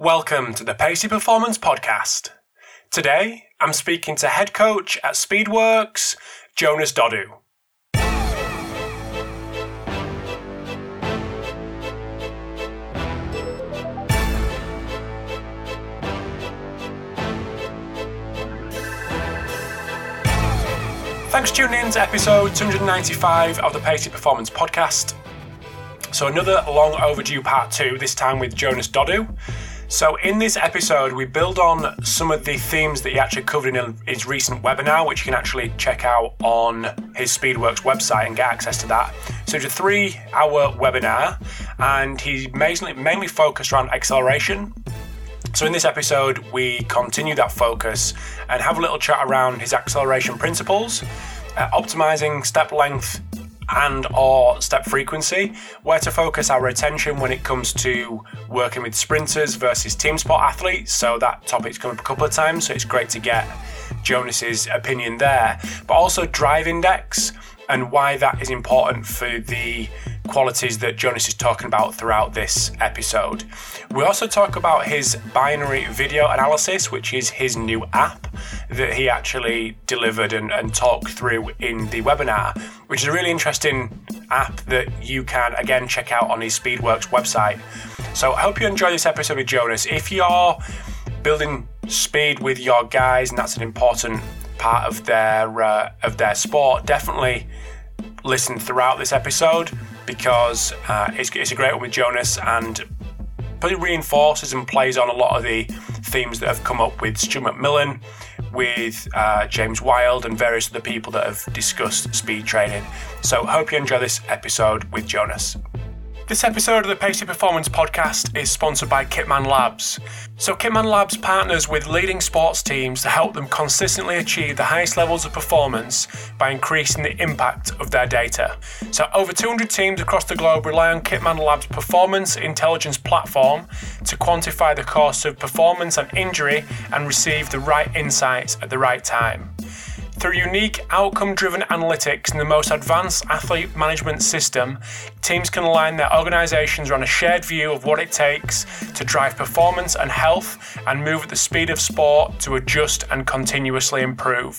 Welcome to the Pacey Performance Podcast. Today, I'm speaking to head coach at Speedworks, Jonas Dodoo. Thanks for tuning in to episode 295 of the Pacey Performance Podcast. So, another long overdue part two, this time with Jonas Dodoo. So, in this episode, we build on some of the themes that he actually covered in his recent webinar, which you can actually check out on his Speedworks website and get access to that. So, it's a three hour webinar, and he mainly, mainly focused around acceleration. So, in this episode, we continue that focus and have a little chat around his acceleration principles, uh, optimizing step length and or step frequency, where to focus our attention when it comes to working with sprinters versus team sport athletes. So that topic's come up a couple of times, so it's great to get Jonas's opinion there. But also drive index and why that is important for the qualities that Jonas is talking about throughout this episode. We also talk about his binary video analysis, which is his new app that he actually delivered and, and talked through in the webinar, which is a really interesting app that you can again check out on his Speedworks website. So I hope you enjoy this episode with Jonas. If you're building speed with your guys, and that's an important part of their uh, of their sport, definitely listen throughout this episode because uh, it's, it's a great one with Jonas and probably reinforces and plays on a lot of the themes that have come up with Stu McMillan, with uh, James Wild, and various other people that have discussed speed training. So, hope you enjoy this episode with Jonas. This episode of the Pacey Performance Podcast is sponsored by Kitman Labs. So, Kitman Labs partners with leading sports teams to help them consistently achieve the highest levels of performance by increasing the impact of their data. So, over 200 teams across the globe rely on Kitman Labs' performance intelligence platform to quantify the cost of performance and injury and receive the right insights at the right time. Through unique outcome driven analytics and the most advanced athlete management system, teams can align their organizations around a shared view of what it takes to drive performance and health and move at the speed of sport to adjust and continuously improve.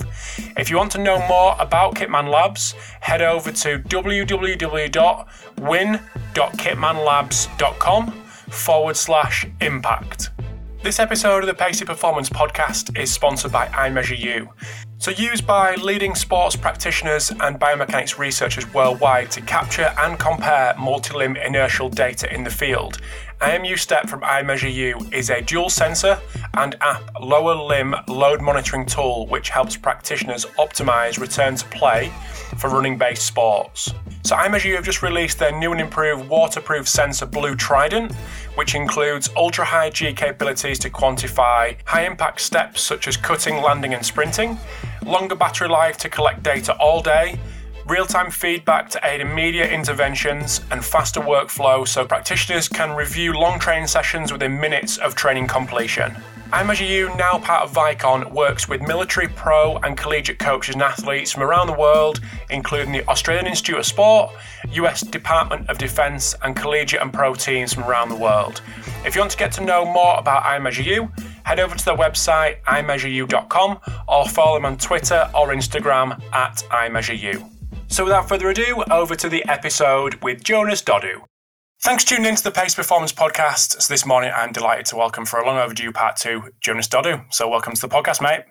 If you want to know more about Kitman Labs, head over to www.win.kitmanlabs.com forward slash impact. This episode of the Pacey Performance Podcast is sponsored by iMeasureU. So, used by leading sports practitioners and biomechanics researchers worldwide to capture and compare multi limb inertial data in the field, IMU Step from iMeasureU is a dual sensor and app lower limb load monitoring tool which helps practitioners optimize return to play for running based sports. So iMeasureU have just released their new and improved waterproof sensor Blue Trident, which includes ultra high G capabilities to quantify high impact steps such as cutting, landing, and sprinting, longer battery life to collect data all day, real time feedback to aid immediate interventions, and faster workflow so practitioners can review long training sessions within minutes of training completion. iMeasureU, now part of Vicon, works with military, pro, and collegiate coaches and athletes from around the world, including the Australian Institute of Sport, US Department of Defense, and collegiate and pro teams from around the world. If you want to get to know more about iMeasureU, head over to their website, iMeasureU.com, or follow them on Twitter or Instagram at iMeasureU. So without further ado, over to the episode with Jonas Dodoo. Thanks for tuning in to the Pace Performance Podcast. So this morning I'm delighted to welcome for a long overdue part two, Jonas Dodoo. So welcome to the podcast, mate.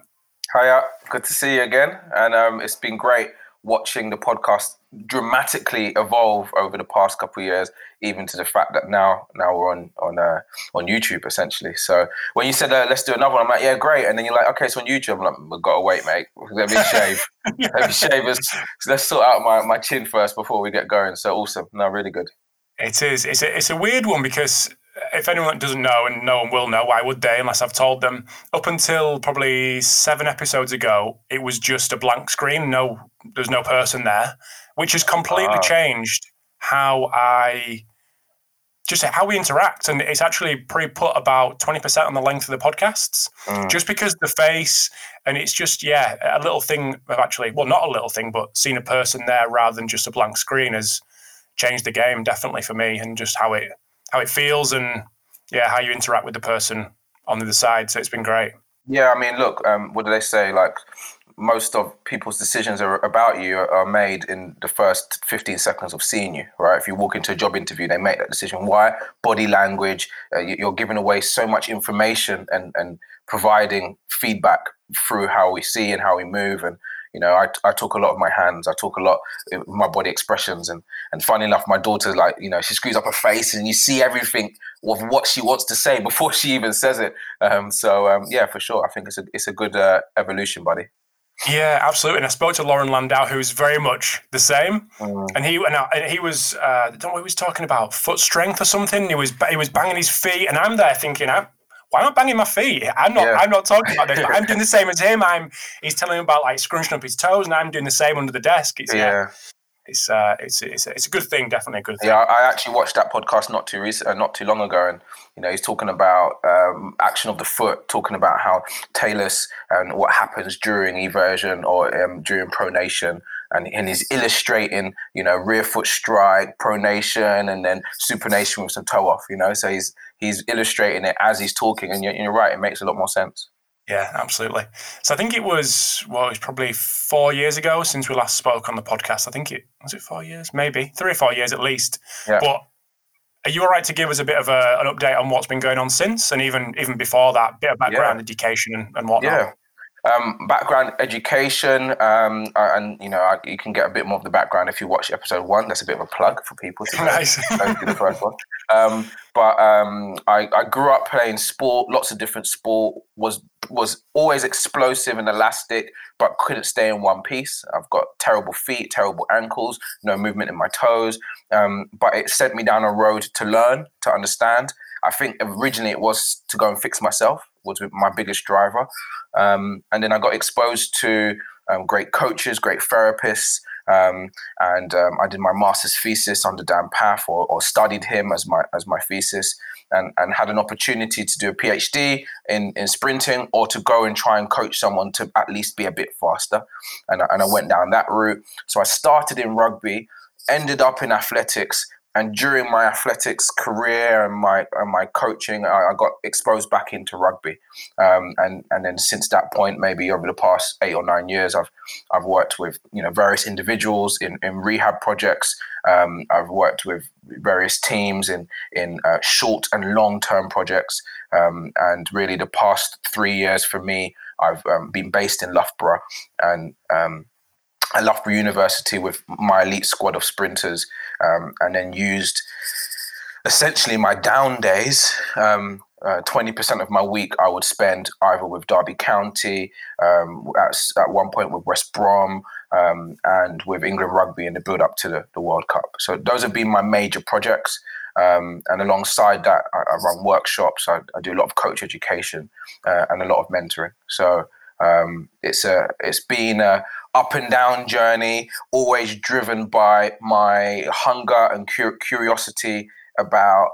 Hiya, good to see you again. And um, it's been great watching the podcast dramatically evolve over the past couple of years, even to the fact that now now we're on on uh, on YouTube essentially. So when you said uh, let's do another one, I'm like, yeah, great. And then you're like, okay, it's on YouTube. I'm like, we've got to wait, mate. Let me shave. Let me shave. Let's, let's sort out my, my chin first before we get going. So awesome. No, really good. It is. It's a, it's a weird one because if anyone doesn't know, and no one will know, why would they unless I've told them? Up until probably seven episodes ago, it was just a blank screen. No, there's no person there, which has completely changed how I just how we interact. And it's actually pre put about 20% on the length of the podcasts, Mm. just because the face, and it's just, yeah, a little thing of actually, well, not a little thing, but seeing a person there rather than just a blank screen has changed the game definitely for me and just how it how it feels and yeah, how you interact with the person on the other side. So it's been great. Yeah, I mean, look, um, what do they say? Like most of people's decisions are about you are made in the first 15 seconds of seeing you right? If you walk into a job interview they make that decision. Why? Body language uh, you're giving away so much information and and providing feedback through how we see and how we move. And you know I, I talk a lot of my hands. I talk a lot of my body expressions. And and funny enough my daughter like you know she screws up her face and you see everything of what she wants to say before she even says it. Um, so um, yeah for sure. I think it's a, it's a good uh, evolution buddy yeah, absolutely. And I spoke to Lauren Landau, who's very much the same. Mm. And he and, I, and he was uh, I don't know what he was talking about foot strength or something. He was he was banging his feet, and I'm there thinking, I'm, why am I banging my feet? I'm not yeah. I'm not talking about this. I'm doing the same as him. I'm he's telling me about like scrunching up his toes, and I'm doing the same under the desk. It's, yeah. yeah it's uh, it's it's it's a good thing, definitely a good thing. Yeah, I actually watched that podcast not too recent, uh, not too long ago, and you know he's talking about um, action of the foot, talking about how talus and what happens during eversion or um, during pronation, and, and he's illustrating you know rear foot strike, pronation, and then supination with some toe off. You know, so he's he's illustrating it as he's talking, and you're, you're right, it makes a lot more sense. Yeah, absolutely. So I think it was well, it was probably four years ago since we last spoke on the podcast. I think it was it four years, maybe three or four years at least. Yeah. But are you all right to give us a bit of a, an update on what's been going on since, and even even before that, bit of background, yeah. education, and, and whatnot? Yeah. Um, background education, um, and you know, you can get a bit more of the background if you watch episode one. That's a bit of a plug for people. So nice. the first one. Um, but um, I, I, grew up playing sport, lots of different sport. Was was always explosive and elastic, but couldn't stay in one piece. I've got terrible feet, terrible ankles, no movement in my toes. Um, but it sent me down a road to learn, to understand. I think originally it was to go and fix myself was my biggest driver. Um, and then I got exposed to um, great coaches, great therapists, um, and um, I did my master's thesis under Dan Pfaff, or, or, studied him as my as my thesis, and, and had an opportunity to do a PhD in, in sprinting, or to go and try and coach someone to at least be a bit faster, and, and I went down that route. So I started in rugby, ended up in athletics, and during my athletics career and my and my coaching, I, I got exposed back into rugby, um, and and then since that point, maybe over the past eight or nine years, I've I've worked with you know various individuals in, in rehab projects. Um, I've worked with various teams in in uh, short and long term projects, um, and really the past three years for me, I've um, been based in Loughborough. And um, at Loughborough University with my elite squad of sprinters, um, and then used essentially my down days. Um, uh, 20% of my week I would spend either with Derby County, um, at, at one point with West Brom, um, and with England Rugby in the build up to the, the World Cup. So those have been my major projects. Um, and alongside that, I, I run workshops, I, I, do a lot of coach education uh, and a lot of mentoring. So um, it's a it's been a up and down journey, always driven by my hunger and cur- curiosity about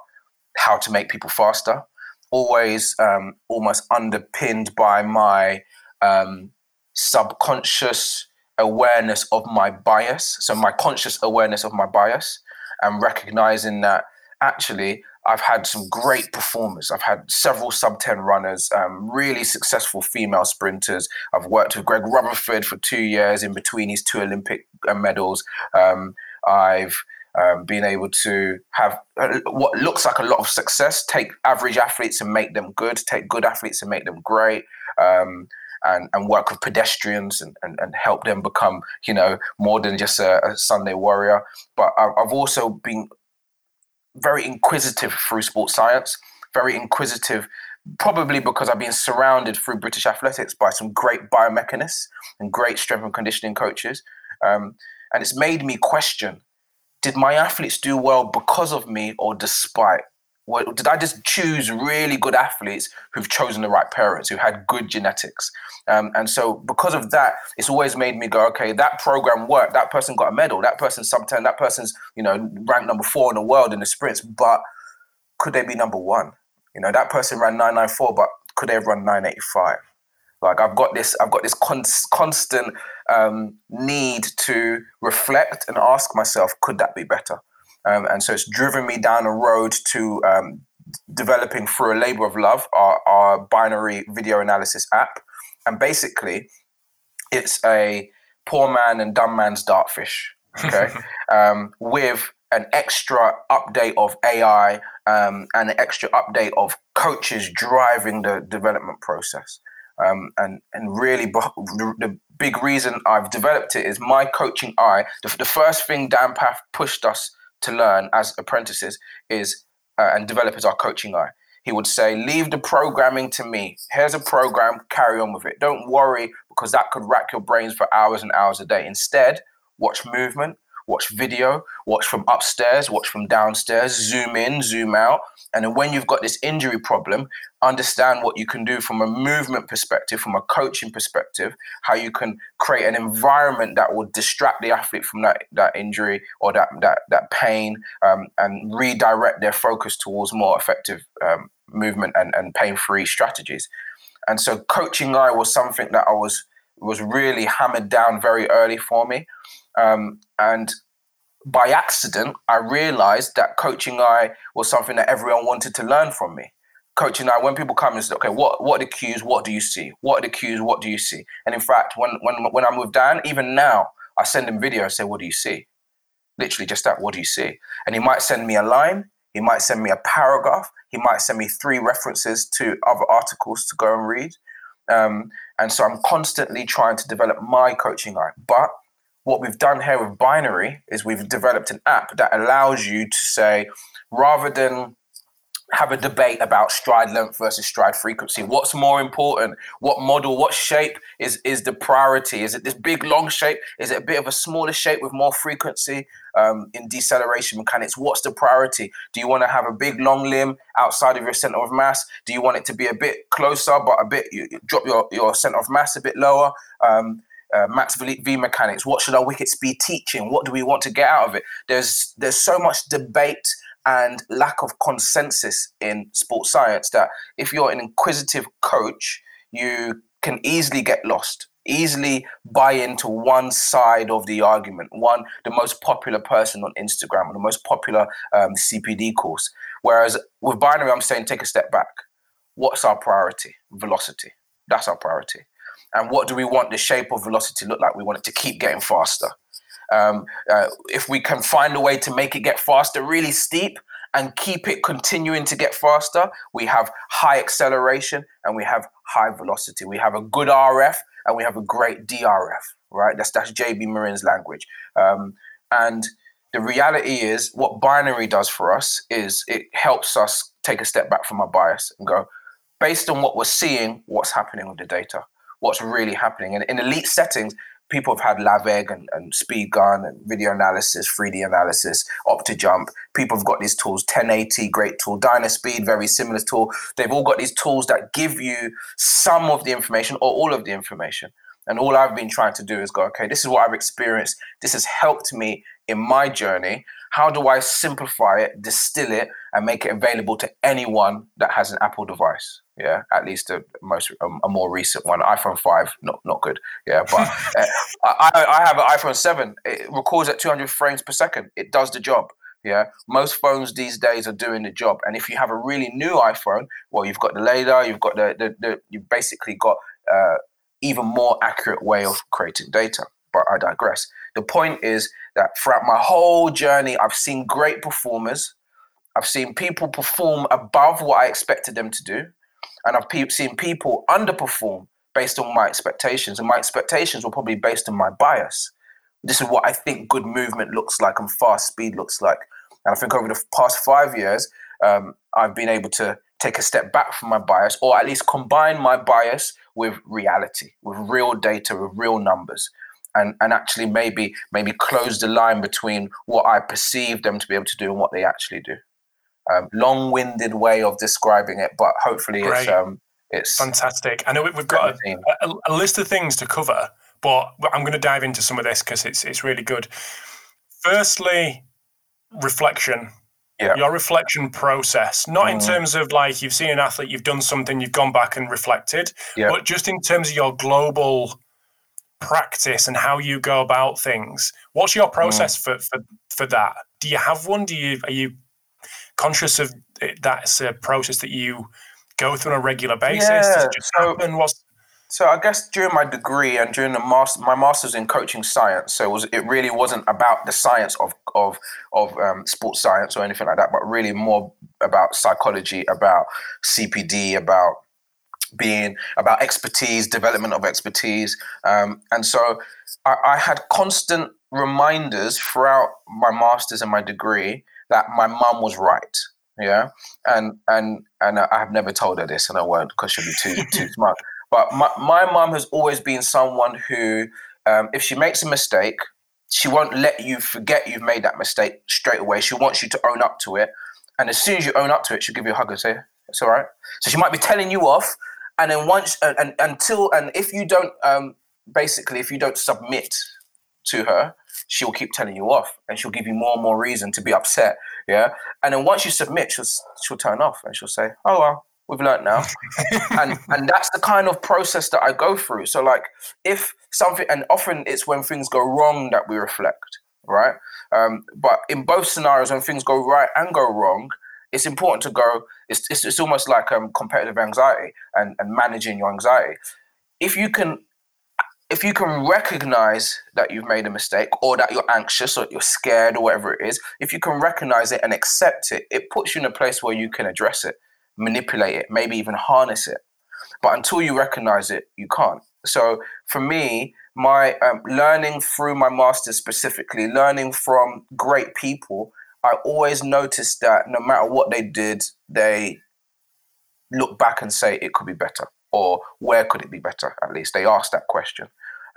how to make people faster. Always um, almost underpinned by my um, subconscious awareness of my bias. So my conscious awareness of my bias and recognizing that actually I've had some great performers. I've had several sub 10 runners, um, really successful female sprinters. I've worked with Greg Rutherford for two years in between his two Olympic uh, medals. Um, I've um, been able to have uh, what looks like a lot of success, take average athletes and make them good, take good athletes and make them great. Um, and, and work with pedestrians and, and, and help them become, you know, more than just a, a Sunday warrior. But I've also been very inquisitive through sports science, very inquisitive, probably because I've been surrounded through British athletics by some great biomechanists and great strength and conditioning coaches. Um, and it's made me question did my athletes do well because of me or despite? Did I just choose really good athletes who've chosen the right parents, who had good genetics? Um, and so, because of that, it's always made me go, okay, that program worked. That person got a medal. That person's sub 10. That person's, you know, ranked number four in the world in the sprints. But could they be number one? You know, that person ran 994, but could they have run 985? Like I've got this, I've got this con- constant um, need to reflect and ask myself, could that be better? Um, and so it's driven me down a road to um, developing through a labor of love our, our binary video analysis app. And basically, it's a poor man and dumb man's dartfish, okay, um, with an extra update of AI um, and an extra update of coaches driving the development process. Um, and and really, the, the, big reason I've developed it is my coaching eye. The, the first thing Dan Pfaff pushed us to learn as apprentices is uh, and developers our coaching eye. He would say, "Leave the programming to me. Here's a program. Carry on with it. Don't worry because that could rack your brains for hours and hours a day. Instead, watch movement, watch video, watch from upstairs, watch from downstairs, zoom in, zoom out. And then when you've got this injury problem, understand what you can do from a movement perspective, from a coaching perspective, how you can create an environment that will distract the athlete from that, that injury or that, that, that pain um, and redirect their focus towards more effective um, movement and, and pain free strategies. And so coaching eye was something that I was was really hammered down very early for me. Um, and by accident, I realized that coaching eye was something that everyone wanted to learn from me. Coaching eye, when people come and say, okay, what, what are the cues? What do you see? What are the cues? What do you see? And in fact, when, when, when I'm with Dan, even now, I send him video and say, what do you see? Literally just that, what do you see? And he might send me a line, he might send me a paragraph, he might send me three references to other articles to go and read. Um, and so I'm constantly trying to develop my coaching eye. But what we've done here with Binary is we've developed an app that allows you to say, rather than have a debate about stride length versus stride frequency. What's more important? What model, what shape is, is the priority? Is it this big long shape? Is it a bit of a smaller shape with more frequency um, in deceleration mechanics? What's the priority? Do you want to have a big long limb outside of your center of mass? Do you want it to be a bit closer but a bit, you, drop your, your center of mass a bit lower? Um, uh, max v, v mechanics. What should our wickets be teaching? What do we want to get out of it? There's there's so much debate and lack of consensus in sports science that if you're an inquisitive coach, you can easily get lost, easily buy into one side of the argument, one, the most popular person on Instagram or the most popular um, CPD course. Whereas with binary, I'm saying take a step back. What's our priority? Velocity. That's our priority. And what do we want the shape of velocity to look like? We want it to keep getting faster. Um, uh, if we can find a way to make it get faster, really steep, and keep it continuing to get faster, we have high acceleration and we have high velocity. We have a good RF and we have a great DRF, right? That's that's JB Morin's language. Um, and the reality is, what binary does for us is it helps us take a step back from our bias and go, based on what we're seeing, what's happening with the data, what's really happening. And in elite settings, people have had LAVEG and, and SpeedGun and video analysis, 3D analysis, Optojump. People have got these tools, 1080, great tool, Dynaspeed, very similar tool. They've all got these tools that give you some of the information or all of the information. And all I've been trying to do is go, okay, this is what I've experienced. This has helped me in my journey. How do I simplify it, distill it, and make it available to anyone that has an Apple device? Yeah, at least a most a, a more recent one. iPhone five, not not good. Yeah, but uh, I I have an iPhone seven. It records at 200 frames per second. It does the job. Yeah, most phones these days are doing the job. And if you have a really new iPhone, well, you've got the LiDAR, you've got the the, the you've basically got uh, even more accurate way of creating data. But I digress. The point is that throughout my whole journey, I've seen great performers. I've seen people perform above what I expected them to do. And I've pe- seen people underperform based on my expectations. And my expectations were probably based on my bias. This is what I think good movement looks like and fast speed looks like. And I think over the past five years, um, I've been able to take a step back from my bias or at least combine my bias with reality, with real data, with real numbers. And, and actually maybe maybe close the line between what I perceive them to be able to do and what they actually do. Um, long-winded way of describing it, but hopefully Great. it's um, it's fantastic. I know we've got a, a, a, list of things to cover, but I'm going to dive into some of this because it's it's really good. Firstly, reflection. Yeah. Your reflection process, not mm. in terms of like you've seen an athlete, you've done something, you've gone back and reflected, yeah. but just in terms of your global practice and how you go about things. What's your process mm. for, for for that? Do you have one? Do you are you conscious of it, that's a process that you go through on a regular basis? Yeah, just so- What's So I guess during my degree and during the master, my master's in coaching science, so it was it really wasn't about the science of of of um, sports science or anything like that, but really more about psychology, about CPD, about being about expertise, development of expertise, um, and so I, I had constant reminders throughout my master's and my degree that my mum was right. Yeah, and and and I have never told her this, and I won't because she'll be too too smart. But my my mum has always been someone who, um, if she makes a mistake, she won't let you forget you've made that mistake straight away. She wants you to own up to it, and as soon as you own up to it, she'll give you a hug and say, "It's all right." So she might be telling you off, and then once and, and until and if you don't, um, basically, if you don't submit to her, she'll keep telling you off, and she'll give you more and more reason to be upset. Yeah, and then once you submit, she'll she'll turn off and she'll say, "Oh well, we've learnt now." and and that's the kind of process that I go through. So like, if something, and often it's when things go wrong that we reflect, right? Um, but in both scenarios, when things go right and go wrong, it's important to go. It's it's, it's almost like um, competitive anxiety and, and managing your anxiety. If you can if you can recognize that you've made a mistake or that you're anxious or you're scared or whatever it is, if you can recognize it and accept it, it puts you in a place where you can address it, manipulate it, maybe even harness it. But until you recognize it, you can't. So for me, my um, learning through my master's specifically, learning from great people, I always noticed that no matter what they did, they look back and say it could be better or where could it be better at least. They ask that question.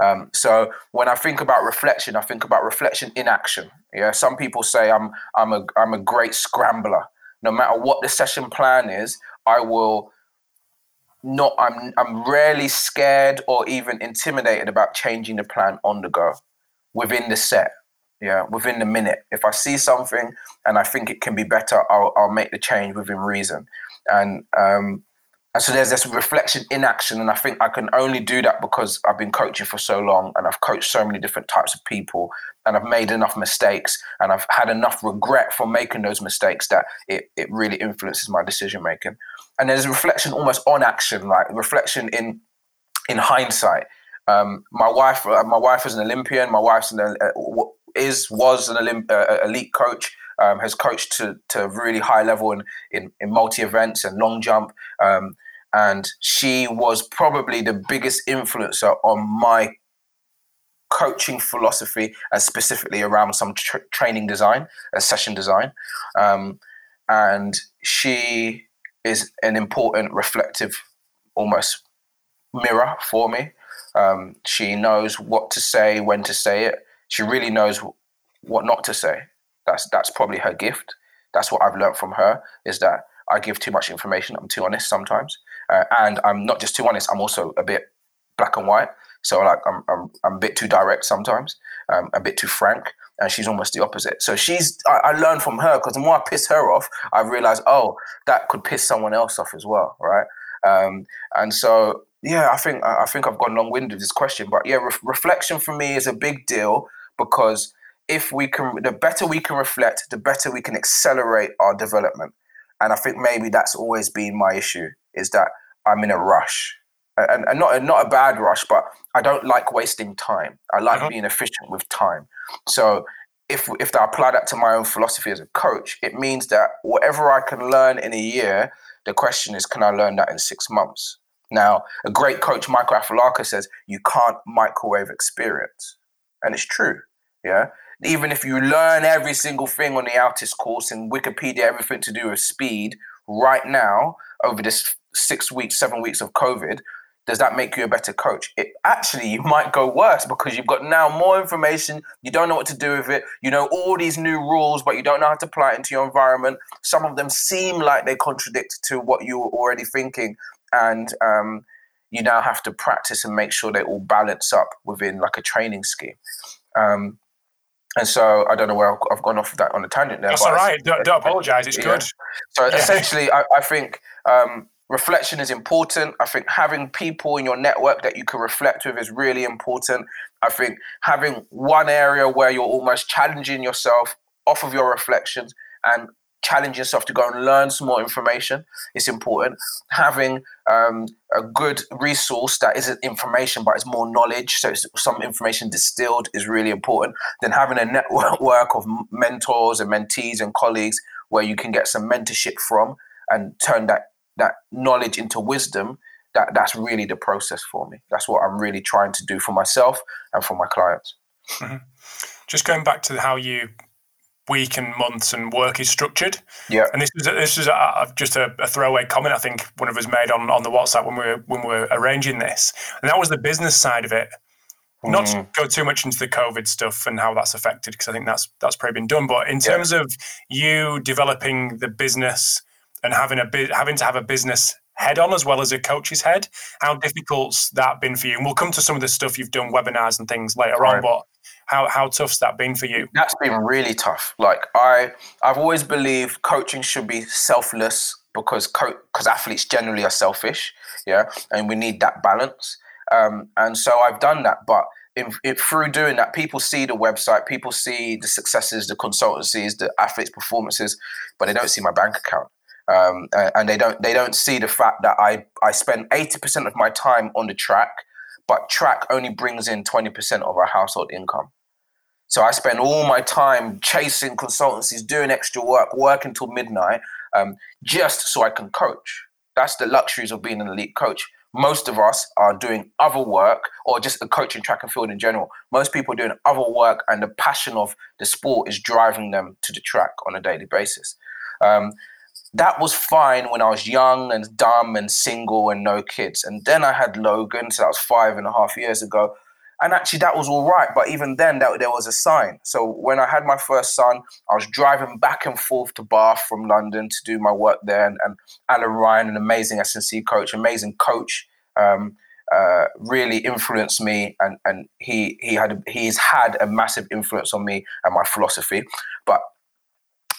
Um, so when i think about reflection i think about reflection in action. Yeah some people say i'm i'm a i'm a great scrambler. No matter what the session plan is i will not i'm i'm rarely scared or even intimidated about changing the plan on the go within the set yeah within the minute if i see something and i think it can be better i'll, I'll make the change within reason and um, and so there's this reflection in action, and I think I can only do that because I've been coaching for so long, and I've coached so many different types of people, and I've made enough mistakes, and I've had enough regret for making those mistakes that it, it really influences my decision making. And there's reflection almost on action, like reflection in in hindsight. Um, my wife, uh, my wife is an Olympian. My wife's an uh, is was an Olymp- uh, elite coach um, has coached to, to really high level in, in, in multi events and long jump. Um, and she was probably the biggest influencer on my coaching philosophy and specifically around some tra- training design, a session design. Um, and she is an important reflective, almost mirror for me. Um, she knows what to say, when to say it. She really knows what not to say. That's that's probably her gift. That's what I've learned from her is that I give too much information. I'm too honest sometimes, uh, and I'm not just too honest. I'm also a bit black and white. So like I'm I'm, I'm a bit too direct sometimes, um, a bit too frank, and she's almost the opposite. So she's I, I learned from her because the more I piss her off, I realize oh that could piss someone else off as well, right? Um, and so yeah, I think I think I've gone long winded with this question, but yeah, re- reflection for me is a big deal because if we can, the better we can reflect, the better we can accelerate our development. And I think maybe that's always been my issue is that I'm in a rush. And, and not not a bad rush, but I don't like wasting time. I like Uh-huh. being efficient with time. So if if I apply that to my own philosophy as a coach, it means that whatever I can learn in a year, the question is, can I learn that in six months? Now, a great coach, Michael Afilaka, says you can't microwave experience, and it's true. Yeah, even if you learn every single thing on the Altis course and Wikipedia, everything to do with speed right now over this six weeks, seven weeks of COVID, does that make you a better coach? It actually you might go worse because you've got now more information. You don't know what to do with it. You know all these new rules, but you don't know how to apply it into your environment. Some of them seem like they contradict to what you were already thinking, and um, you now have to practice and make sure they all balance up within like a training scheme. Um, and so I don't know where I've, gone off of that on a tangent there. That's all I- Don't, don't apologize. It's Yeah. good. so Yeah. essentially, I, I think um, reflection is important. I think having people in your network that you can reflect with is really important. I think having one area where you're almost challenging yourself off of your reflections and challenge yourself to go and learn some more information. It's important. Having um, a good resource that isn't information, but it's more knowledge. So some information distilled is really important. Then having a network of mentors and mentees and colleagues where you can get some mentorship from and turn that that knowledge into wisdom. That that's really the process for me. That's what I'm really trying to do for myself and for my clients. Mm-hmm. Just going back to how you week and months and work is structured. Yeah. And this is a, this is a, just a, a, throwaway comment I think one of us made on, on the WhatsApp when we were when we were arranging this, and that was the business side of it. Mm. Not to go too much into the COVID stuff and how that's affected because I think that's that's probably been done. But in terms yeah. of you developing the business and having a bit having to have a business head on as well as a coach's head, how difficult's that been for you? And we'll come to some of the stuff you've done, webinars and things later right. on. But how how tough's that been for you? That's been really tough. Like I I've always believed coaching should be selfless because because co- athletes generally are selfish, yeah, and we need that balance. Um, and so I've done that, but in, in, through doing that, people see the website, people see the successes, the consultancies, the athletes' performances, but they don't see my bank account. Um, and they don't they don't see the fact that I I spend eighty percent of my time on the track but track only brings in 20% of our household income. So I spend all my time chasing consultancies, doing extra work, working till midnight, um, just so I can coach. That's the luxuries of being an elite coach. Most of us are doing other work or just a coaching track and field in general. Most people are doing other work, and the passion of the sport is driving them to the track on a daily basis. Um, that was fine when I was young and dumb and single and no kids. And then I had Logan, so that was five and a half years ago. And actually, that was all right. But even then, that, there was a sign. So when I had my first son, I was driving back and forth to Bath from London to do my work there. And, and Alan Ryan, an amazing S&C coach, amazing coach, um, uh, really influenced me. And, and he, he had, he's had a massive influence on me and my philosophy.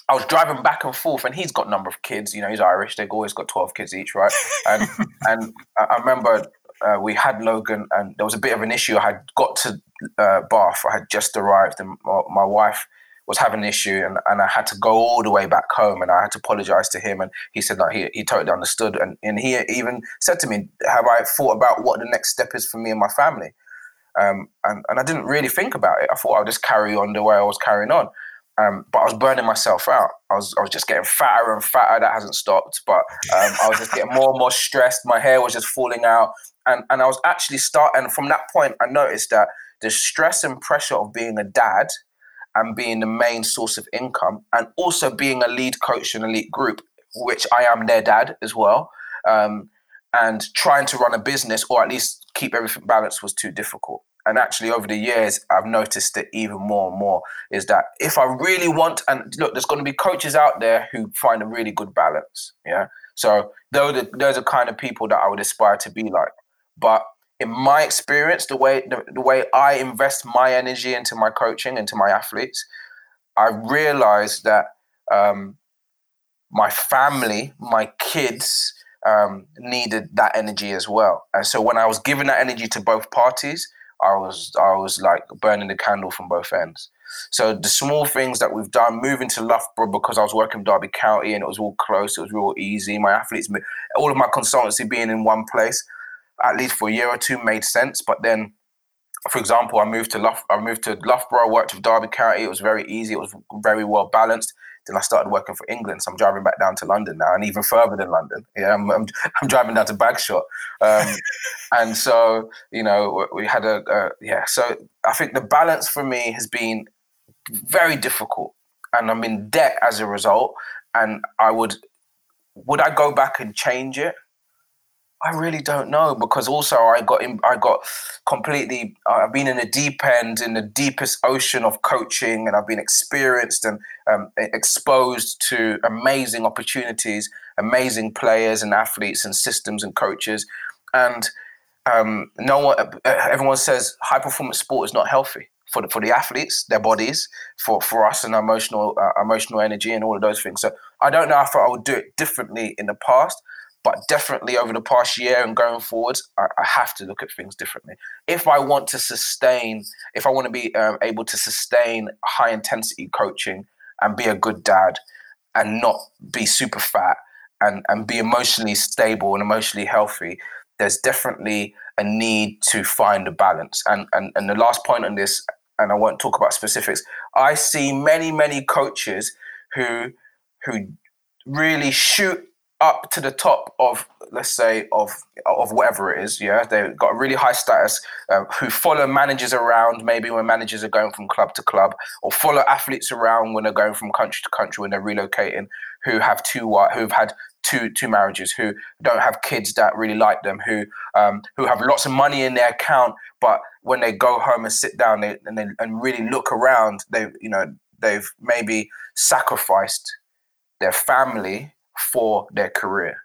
I was driving back and forth, and he's got a number of kids. You know, he's Irish. They've always got twelve kids each, right? And and I remember uh, we had Logan, and there was a bit of an issue. I had got to uh, Bath. I had just arrived, and my, my wife was having an issue, and, and I had to go all the way back home, and I had to apologize to him, and he said that he, he totally understood, and, and he even said to me, "Have I thought about what the next step is for me and my family?" Um, and, and I didn't really think about it. I thought I'd just carry on the way I was carrying on. Um, but I was burning myself out. I was I was just getting fatter and fatter. That hasn't stopped. But um, I was just getting more and more stressed. My hair was just falling out, and and I was actually starting. From that point, I noticed that the stress and pressure of being a dad and being the main source of income, and also being a lead coach in a elite group, which I am their dad as well, um, and trying to run a business or at least keep everything balanced was too difficult and actually over the years i've noticed it even more and more is that if i really want and look there's going to be coaches out there who find a really good balance yeah? So those are, those are kind of people that i would aspire to be like. But in my experience the way the, the way i invest my energy into my coaching into my athletes i realized that um, my family my kids um, needed that energy as well. And so when i was giving that energy to both parties I was I was like burning the candle from both ends. So the small things that we've done, moving to Loughborough because I was working in Derby County and it was all close, it was real easy. My athletes, all of my consultancy being in one place, at least for a year or two, made sense. But then, for example, I moved to Lough, I moved to Loughborough, worked with Derby County. It was very easy. It was very well balanced. Then I started working for England, so I'm driving back down to London now, and even further than London. Yeah, I'm I'm, I'm driving down to Bagshot, um, and so you know we had a, a yeah. So I think the balance for me has been very difficult, and I'm in debt as a result. And I would would I go back and change it? I really don't know because also I got in, I got completely I've been in the deep end in the deepest ocean of coaching and I've been experienced and um, exposed to amazing opportunities, amazing players and athletes and systems and coaches, and um, no one everyone says high performance sport is not healthy for the, for the athletes, their bodies, for, for us and emotional uh, emotional energy and all of those things. So I don't know if I would do it differently in the past but definitely over the past year and going forwards, I, I, have to look at things differently. If I want to sustain, if I want to be um, able to sustain high intensity coaching and be a good dad, and not be super fat and, and be emotionally stable and emotionally healthy, there's definitely a need to find a balance. And, and, and the last point on this, and I won't talk about specifics, I see many, many coaches who who really shoot up to the top of let's say of of whatever it is yeah? They've got a really high status uh, who follow managers around maybe when managers are going from club to club or follow athletes around when they're going from country to country when they're relocating who have two who've had two two marriages who don't have kids that really like them who um, who have lots of money in their account but when they go home and sit down they, and they, and really look around they you know they've maybe sacrificed their family for their career.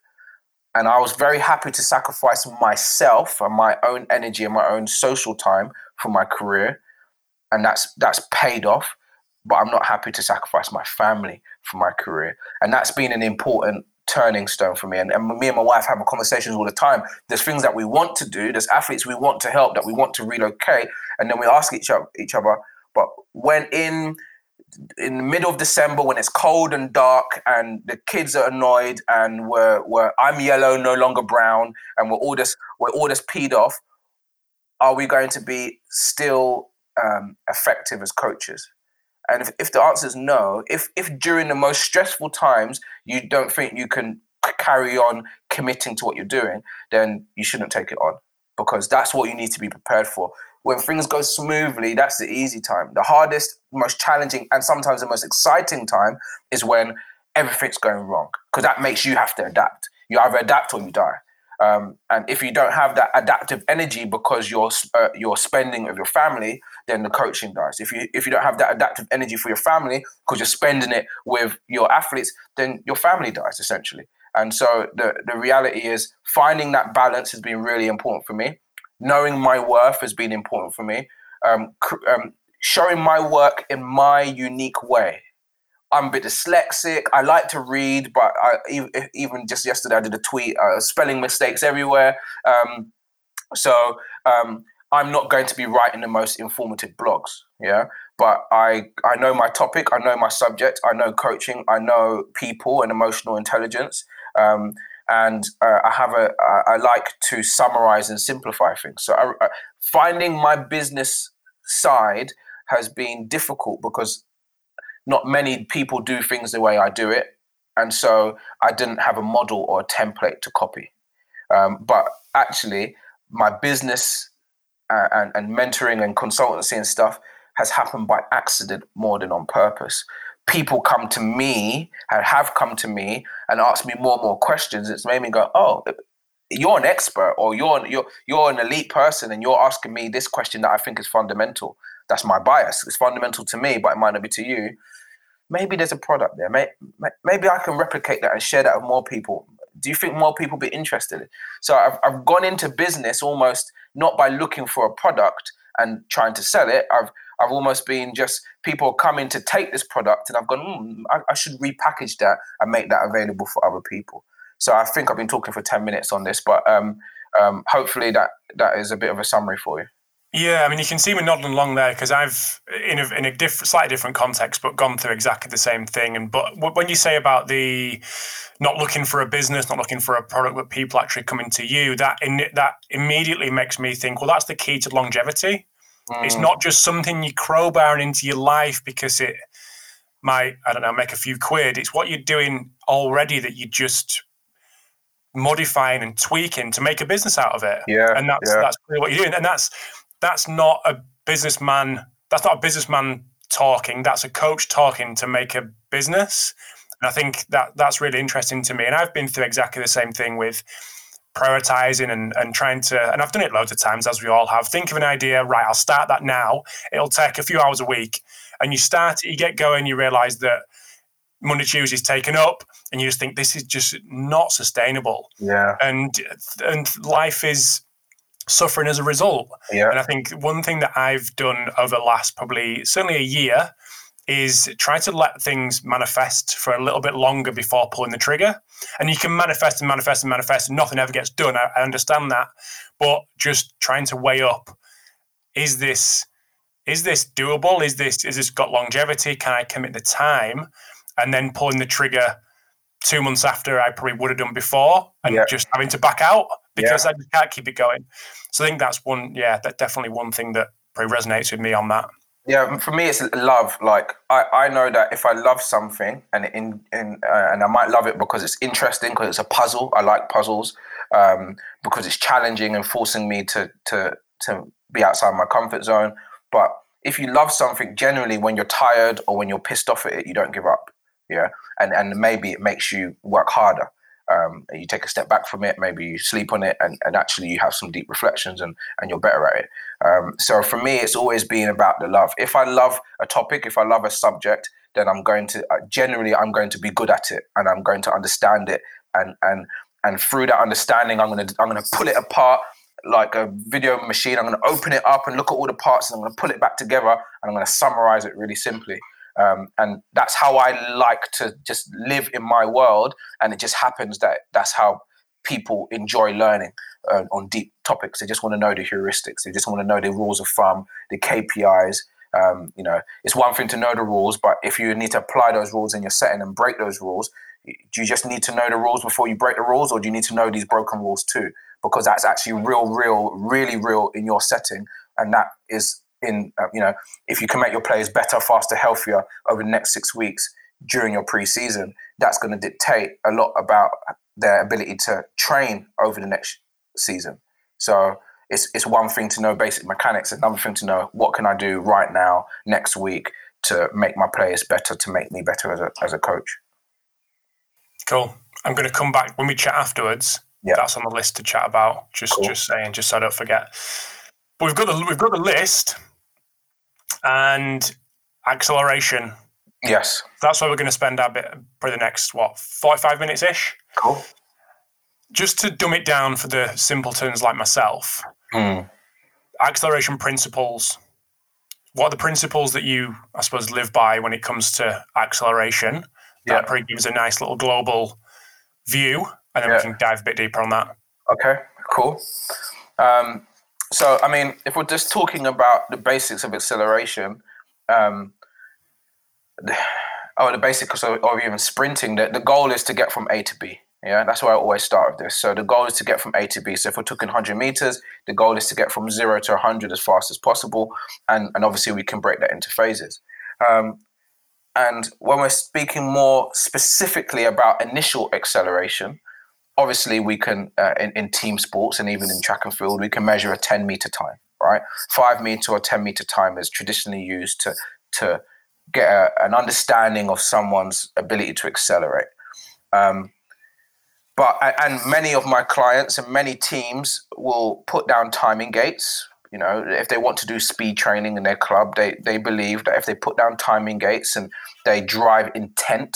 And I was very happy to sacrifice myself and my own energy and my own social time for my career. And that's that's paid off. But I'm not happy to sacrifice my family for my career. And that's been an important turning stone for me. And, and me and my wife have conversations all the time. There's things that we want to do, there's athletes we want to help, that we want to relocate. And then we ask each other, each other, but when in in the middle of December when it's cold and dark and the kids are annoyed and we're, we're I'm yellow, no longer brown, and we're all this we're all this peed off, are we going to be still um, effective as coaches? And if, if the answer is no, if if during the most stressful times you don't think you can carry on committing to what you're doing, then you shouldn't take it on because that's what you need to be prepared for when things go smoothly, that's the easy time. The hardest, most challenging, and sometimes the most exciting time is when everything's going wrong because that makes you have to adapt. You either adapt or you die. Um, and if you don't have that adaptive energy because you're uh, you're spending with your family, then the coaching dies. If you if you don't have that adaptive energy for your family because you're spending it with your athletes, then your family dies essentially. And so the the reality is finding that balance has been really important for me knowing my worth has been important for me. Um, um, showing my work in my unique way. I'm a bit dyslexic. I like to read, but I, even just yesterday I did a tweet, uh, spelling mistakes everywhere. Um, so um, I'm not going to be writing the most informative blogs, yeah. But I I know my topic, I know my subject, I know coaching, I know people and emotional intelligence. Um, and uh, I have a I like to summarize and simplify things. So I, uh, finding my business side has been difficult because not many people do things the way I do it, and so I didn't have a model or a template to copy. Um, but actually, my business uh, and, and mentoring and consultancy and stuff has happened by accident more than on purpose people come to me and have come to me and asked me more and more questions, it's made me go, oh, you're an expert or you're you're you're an elite person and you're asking me this question that I think is fundamental. That's my bias. It's fundamental to me, but it might not be to you. Maybe there's a product there. Maybe I can replicate that and share that with more people. Do you think more people be interested? So I've, I've gone into business almost not by looking for a product and trying to sell it. I've I've almost been just people coming to take this product, and I've gone, mm, I, I should repackage that and make that available for other people. So I think I've been talking for ten minutes on this, but um, um, hopefully that that is a bit of a summary for you. Yeah, I mean, you can see me nodding along there because I've, in a, in a diff- slightly different context, but gone through exactly the same thing. And but when you say about the not looking for a business, not looking for a product, but people actually coming to you, that in, that immediately makes me think, well, that's the key to longevity. Mm. It's not just something you crowbar into your life because it might, I don't know, make a few quid. It's what you're doing already that you're just modifying and tweaking to make a business out of it. Yeah. And that's yeah. that's really what you're doing. And that's that's not a businessman, that's not a businessman talking, that's a coach talking to make a business. And I think that that's really interesting to me. And I've been through exactly the same thing with prioritizing and, and trying to, and I've done it loads of times, as we all have. Think of an idea, right? I'll start that now. It'll take a few hours a week. And you start, you get going, you realize that Monday, Tuesday is taken up, and you just think this is just not sustainable. Yeah. And and life is suffering as a result. Yeah. And I think one thing that I've done over the last probably certainly a year is try to let things manifest for a little bit longer before pulling the trigger. And you can manifest and manifest and manifest, and nothing ever gets done. I, I understand that, but just trying to weigh up: is this is this doable? Is this is this got longevity? Can I commit the time? and then pulling the trigger two months after I probably would have done before, and Yeah. just having to back out because I just can't keep it going. So I think that's one, yeah, that definitely one thing that probably resonates with me on that. Yeah, for me, it's love. Like I, I know that if I love something, and in, in uh, and I might love it because it's interesting, because it's a puzzle. I like puzzles um, because it's challenging and forcing me to to to be outside my comfort zone. But if you love something, generally, when you're tired or when you're pissed off at it, you don't give up. Yeah, and and maybe it makes you work harder. Um, you take a step back from it, maybe you sleep on it, and, and actually you have some deep reflections, and and you're better at it. Um, so for me, it's always been about the love. If I love a topic, if I love a subject, then I'm going to uh, generally I'm going to be good at it, and I'm going to understand it, and and and through that understanding, I'm gonna I'm gonna pull it apart like a video machine. I'm gonna open it up and look at all the parts, and I'm gonna pull it back together, and I'm gonna summarize it really simply. Um, and that's how I like to just live in my world, and it just happens that that's how people enjoy learning uh, on deep topics. They just want to know the heuristics. They just want to know the rules of thumb, the KPIs. Um, you know, it's one thing to know the rules, but if you need to apply those rules in your setting and break those rules, do you just need to know the rules before you break the rules, or do you need to know these broken rules too? Because that's actually real, real, really real in your setting, and that is in uh, you know, if you can make your players better, faster, healthier over the next six weeks during your preseason, that's going to dictate a lot about their ability to train over the next season. So it's it's one thing to know basic mechanics, another thing to know what can I do right now, next week, to make my players better, to make me better as a as a coach. Cool. I'm going to come back when we chat afterwards. Yeah. That's on the list to chat about. Just Cool. just saying, just so I don't forget. But we've got the we've got the list and acceleration. Yes. That's where we're going to spend our bit for the next what forty five minutes ish. Cool. Just to dumb it down for the simpletons like myself. Hmm. Acceleration principles. What are the principles that you, I suppose, live by when it comes to acceleration? Yeah. That probably gives a nice little global view, and then Yeah. we can dive a bit deeper on that. Okay, cool. Um, so, I mean, if we're just talking about the basics of acceleration, um, the, oh, the basics of, of even sprinting, the, the goal is to get from A to B. Yeah, that's why I always start with this. So the goal is to get from A to B. So if we're talking 100 meters, the goal is to get from zero to 100 as fast as possible. And, and obviously, we can break that into phases. Um, and when we're speaking more specifically about initial acceleration, obviously we can uh, in, in team sports and even in track and field we can measure a 10 meter time right? 5 meter or 10 meter time is traditionally used to to get a, an understanding of someone's ability to accelerate. Um, but and many of my clients and many teams will put down timing gates. You know if they want to do speed training in their club they they believe that if they put down timing gates and they drive intent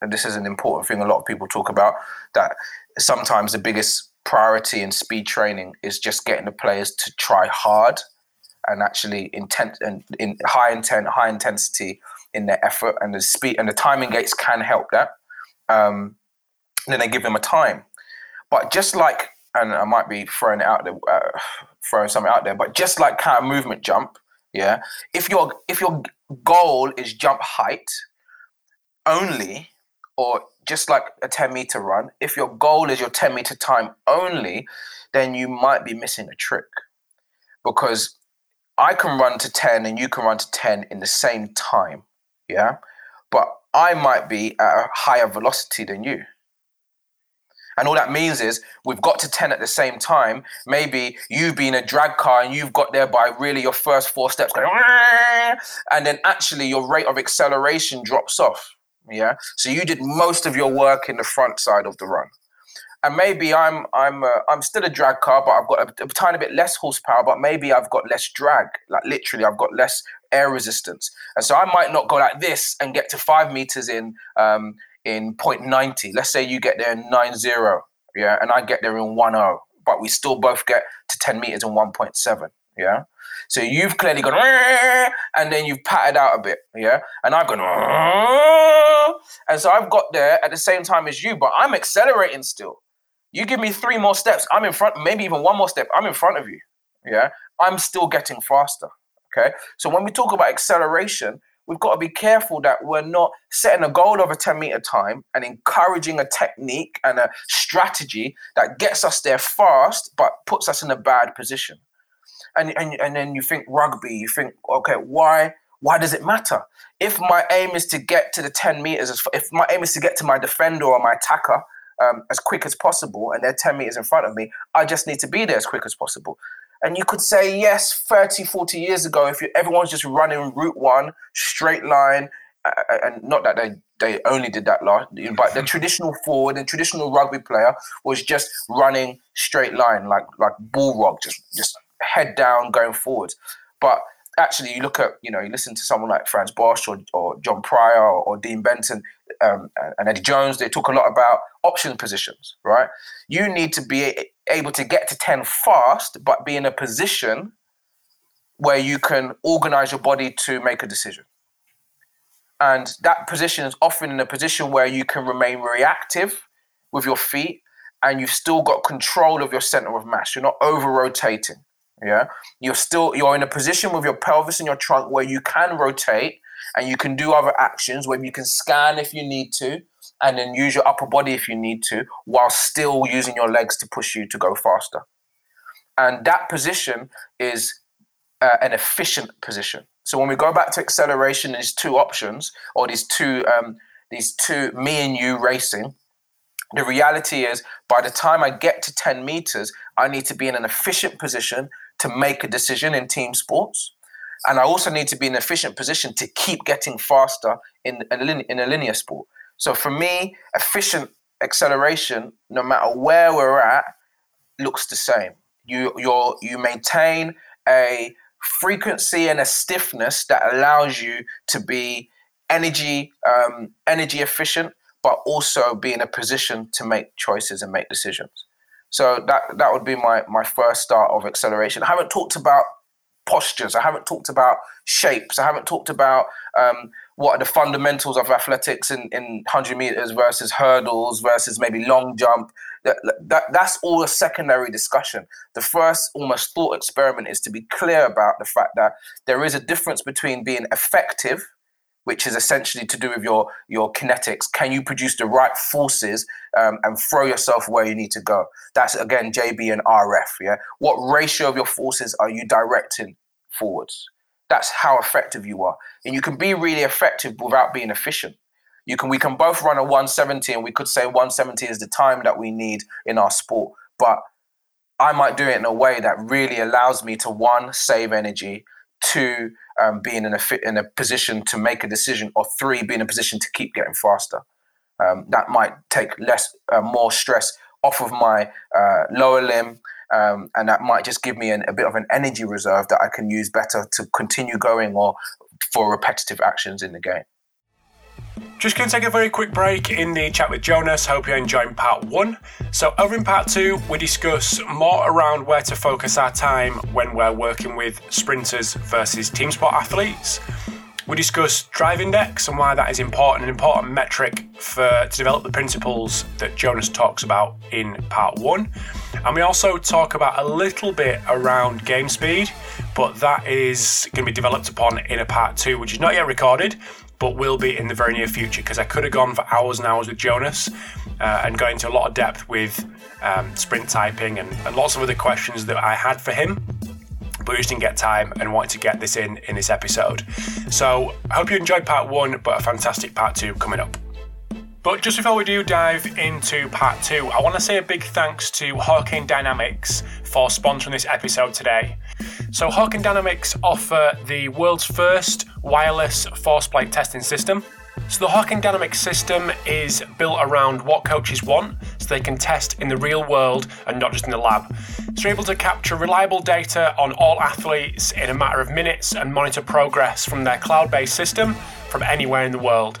and this is an important thing a lot of people talk about that sometimes the biggest priority in speed training is just getting the players to try hard and actually intent and in high intent high intensity in their effort. And the speed and the timing gates can help that. Um, then they give them a time. But just like and i might be throwing it out there uh, throwing something out there but just like countermovement jump yeah if your if your goal is jump height only or just like a 10 meter run, if your goal is your 10 meter time only, then you might be missing a trick. Because I can run to 10 and you can run to 10 in the same time. Yeah. But I might be at a higher velocity than you. And all that means is we've got to 10 at the same time. Maybe you've been a drag car and you've got there by really your first four steps going, and then actually your rate of acceleration drops off. Yeah. So you did most of your work in the front side of the run. And maybe I'm I'm uh, I'm still a drag car, but I've got a, a tiny bit less horsepower. But maybe I've got less drag. Like literally, I've got less air resistance, and so I might not go like this and get to five meters in um, in 0.90. Let's say you get there in 90, yeah, and I get there in 10, but we still both get to 10 meters in 1.7, yeah. So you've clearly gone, and then you've patted out a bit, yeah, and I've gone, and so I've got there at the same time as you, but I'm accelerating still. You give me three more steps, I'm in front, maybe even one more step, I'm in front of you, yeah. I'm still getting faster, okay. So when we talk about acceleration, we've got to be careful that we're not setting a goal of a 10 meter time and encouraging a technique and a strategy that gets us there fast but puts us in a bad position. And, and, and then you think rugby, you think, okay, why why does it matter? If my aim is to get to the 10 meters, if my aim is to get to my defender or my attacker um, as quick as possible and they're 10 meters in front of me, I just need to be there as quick as possible. And you could say, yes, 30, 40 years ago, if you, everyone's just running route one, straight line, uh, and not that they, they only did that last, but the traditional forward, the traditional rugby player was just running straight line, like like bullrog, just just head down, going forward. But actually, you look at, you know, you listen to someone like Franz Bosch or, or John Pryor or, or Dean Benton um, and Eddie Jones, they talk a lot about option positions, right? You need to be able to get to 10 fast, but be in a position where you can organize your body to make a decision. And that position is often in a position where you can remain reactive with your feet and you've still got control of your center of mass. You're not over rotating. Yeah. You're still you're in a position with your pelvis and your trunk where you can rotate and you can do other actions where you can scan if you need to and then use your upper body if you need to while still using your legs to push you to go faster. And that position is uh, an efficient position. So when we go back to acceleration, these two options or these two um, these two me and you racing, the reality is by the time I get to 10 meters, I need to be in an efficient position to make a decision in team sports. And I also need to be in an efficient position to keep getting faster in a, in a linear sport. So for me, efficient acceleration, no matter where we're at, looks the same. You you you maintain a frequency and a stiffness that allows you to be energy um, energy efficient, but also be in a position to make choices and make decisions. So that that would be my my first start of acceleration. I haven't talked about postures. I haven't talked about shapes. I haven't talked about um, what are the fundamentals of athletics in, in 100 meters versus hurdles versus maybe long jump. That, that, that's all a secondary discussion. The first almost thought experiment is to be clear about the fact that there is a difference between being effective which is essentially to do with your your kinetics. Can you produce the right forces um, and throw yourself where you need to go? That's again JB and RF. Yeah, what ratio of your forces are you directing forwards? That's how effective you are, and you can be really effective without being efficient. You can we can both run a 170, and we could say 170 is the time that we need in our sport, but I might do it in a way that really allows me to one save energy, two um, being in a fit, in a position to make a decision, or three, being in a position to keep getting faster. Um, that might take less, uh, more stress off of my uh, lower limb, um, and that might just give me an, a bit of an energy reserve that I can use better to continue going or for repetitive actions in the game. Just going to take a very quick break in the chat with Jonas. Hope you're enjoying part one. So, over in part two, we discuss more around where to focus our time when we're working with sprinters versus team sport athletes. We discuss drive index and why that is important, an important metric for to develop the principles that Jonas talks about in part one. And we also talk about a little bit around game speed, but that is going to be developed upon in a part two, which is not yet recorded but will be in the very near future because I could have gone for hours and hours with Jonas uh, and got into a lot of depth with um, sprint typing and, and lots of other questions that I had for him but we just didn't get time and wanted to get this in in this episode. So, I hope you enjoyed part one, but a fantastic part two coming up. But just before we do dive into part two, I want to say a big thanks to Hawkin Dynamics for sponsoring this episode today. So, Hawkin Dynamics offer the world's first wireless force plate testing system. So, the Hawkin Dynamics system is built around what coaches want so they can test in the real world and not just in the lab. So, you're able to capture reliable data on all athletes in a matter of minutes and monitor progress from their cloud based system from anywhere in the world.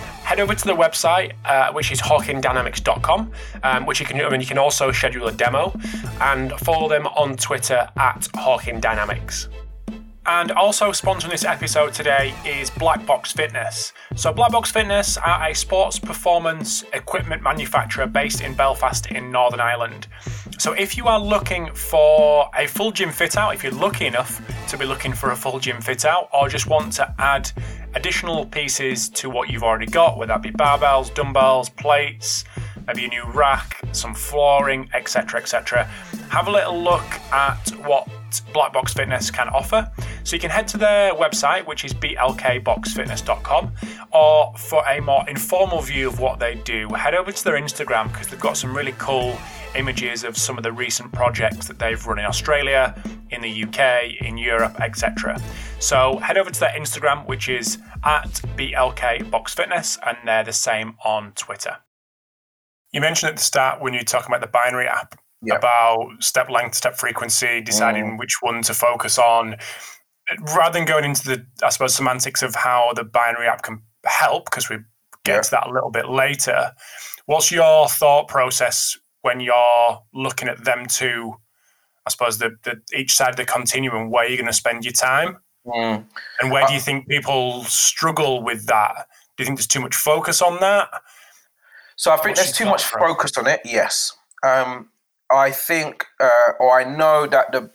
head over to the website, uh, which is hawkindynamics.com, um, which you can, I mean, you can also schedule a demo and follow them on Twitter at hawkindynamics. And also sponsoring this episode today is Black Box Fitness. So, Black Box Fitness are a sports performance equipment manufacturer based in Belfast in Northern Ireland. So, if you are looking for a full gym fit out, if you're lucky enough to be looking for a full gym fit out, or just want to add additional pieces to what you've already got, whether that be barbells, dumbbells, plates, maybe a new rack, some flooring, etc., etc., have a little look at what Black Box Fitness can offer. So you can head to their website, which is blkboxfitness.com, or for a more informal view of what they do, head over to their Instagram because they've got some really cool images of some of the recent projects that they've run in Australia, in the UK, in Europe, etc. So head over to their Instagram, which is at blkboxfitness, and they're the same on Twitter. You mentioned at the start when you were talking about the binary app yeah. about step length, step frequency, deciding mm. which one to focus on. Rather than going into the, I suppose, semantics of how the binary app can help, because we get yeah. to that a little bit later. What's your thought process when you're looking at them two? I suppose the, the each side of the continuum where you're going to spend your time, mm. and where do you think people struggle with that? Do you think there's too much focus on that? So I think What's there's too much focus on it. Yes, um, I think, uh, or I know that the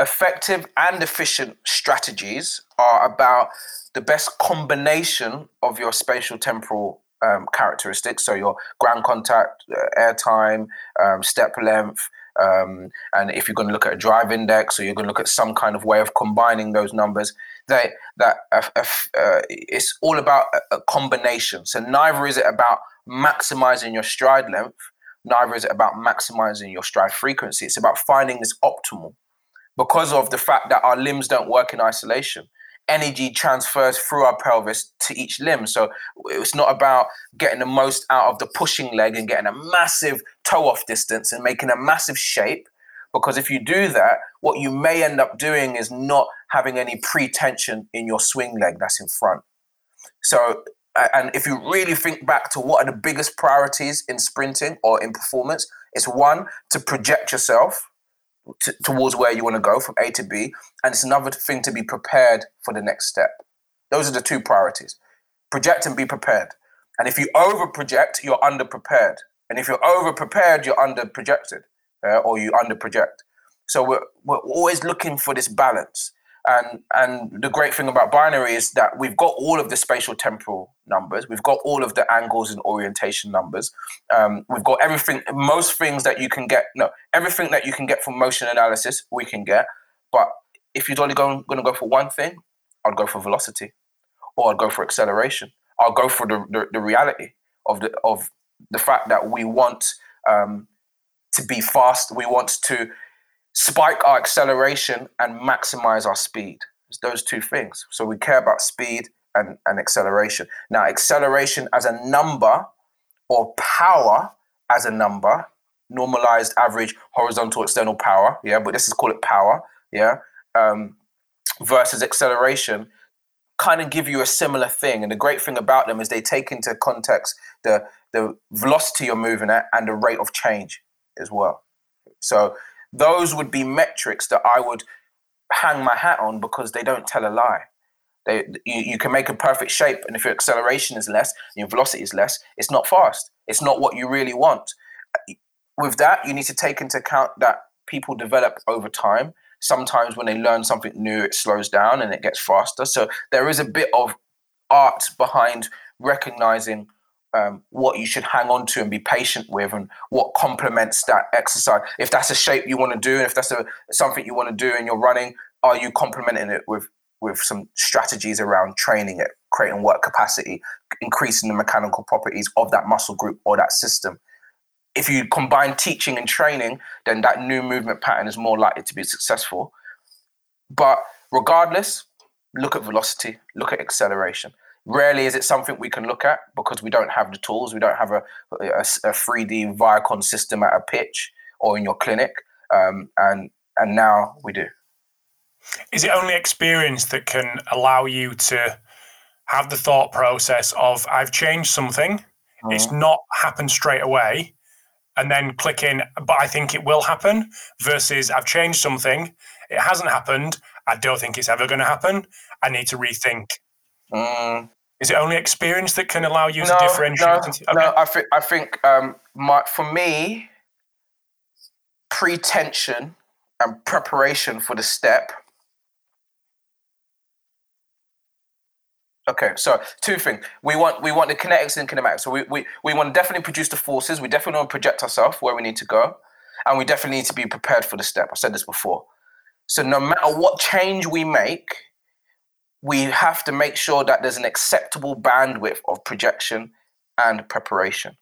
effective and efficient strategies are about the best combination of your spatial temporal um, characteristics. So your ground contact, uh, air time, um, step length, um, and if you're going to look at a drive index or you're going to look at some kind of way of combining those numbers, they, that uh, uh, it's all about a, a combination. So neither is it about maximizing your stride length, neither is it about maximizing your stride frequency. It's about finding this optimal because of the fact that our limbs don't work in isolation. Energy transfers through our pelvis to each limb. So it's not about getting the most out of the pushing leg and getting a massive toe off distance and making a massive shape. Because if you do that, what you may end up doing is not having any pre-tension in your swing leg that's in front. So and if you really think back to what are the biggest priorities in sprinting or in performance, it's one to project yourself t- towards where you want to go from A to B, and it's another thing to be prepared for the next step. Those are the two priorities: project and be prepared. And if you over project, you're under prepared. And if you're over prepared, you're under projected, uh, or you under project. So we're we're always looking for this balance. And and the great thing about binary is that we've got all of the spatial temporal numbers, we've got all of the angles and orientation numbers, um, we've got everything, most things that you can get. No, everything that you can get from motion analysis, we can get. But if you're only going, going to go for one thing, I'd go for velocity, or I'd go for acceleration. I'll go for the, the, the reality of the of the fact that we want um, to be fast. We want to spike our acceleration and maximize our speed. It's those two things. So we care about speed and, and acceleration. Now, acceleration as a number or power as a number, normalized average horizontal external power, yeah, but this is call it power, yeah, um, versus acceleration kind of give you a similar thing. And the great thing about them is they take into context the the velocity you're moving at and the rate of change as well. So those would be metrics that I would hang my hat on because they don't tell a lie. They, you, you can make a perfect shape, and if your acceleration is less, your velocity is less, it's not fast. It's not what you really want. With that, you need to take into account that people develop over time. Sometimes when they learn something new, it slows down and it gets faster. So there is a bit of art behind recognizing um, what you should hang on to and be patient with and what complements that exercise. If that's a shape you want to do, and if that's a, something you want to do and you're running, are you complementing it with with some strategies around training it, creating work capacity, increasing the mechanical properties of that muscle group or that system? If you combine teaching and training, then that new movement pattern is more likely to be successful. But regardless, look at velocity, look at acceleration. Rarely is it something we can look at because we don't have the tools. We don't have a, a, a 3D Vicon system at a pitch or in your clinic. Um, and and now we do. Is it only experience that can allow you to have the thought process of I've changed something, mm. it's not happened straight away, and then click in, but I think it will happen, versus I've changed something, it hasn't happened, I don't think it's ever going to happen, I need to rethink. Mm. Is it only experience that can allow you no, to differentiate? No, okay. no I think I think um, my, for me, pre-tension and preparation for the step Okay, so two things. We want we want the kinetics and kinematics. So we, we, we want to definitely produce the forces. We definitely want to project ourselves where we need to go. And we definitely need to be prepared for the step. I said this before. So no matter what change we make, we have to make sure that there's an acceptable bandwidth of projection and preparation.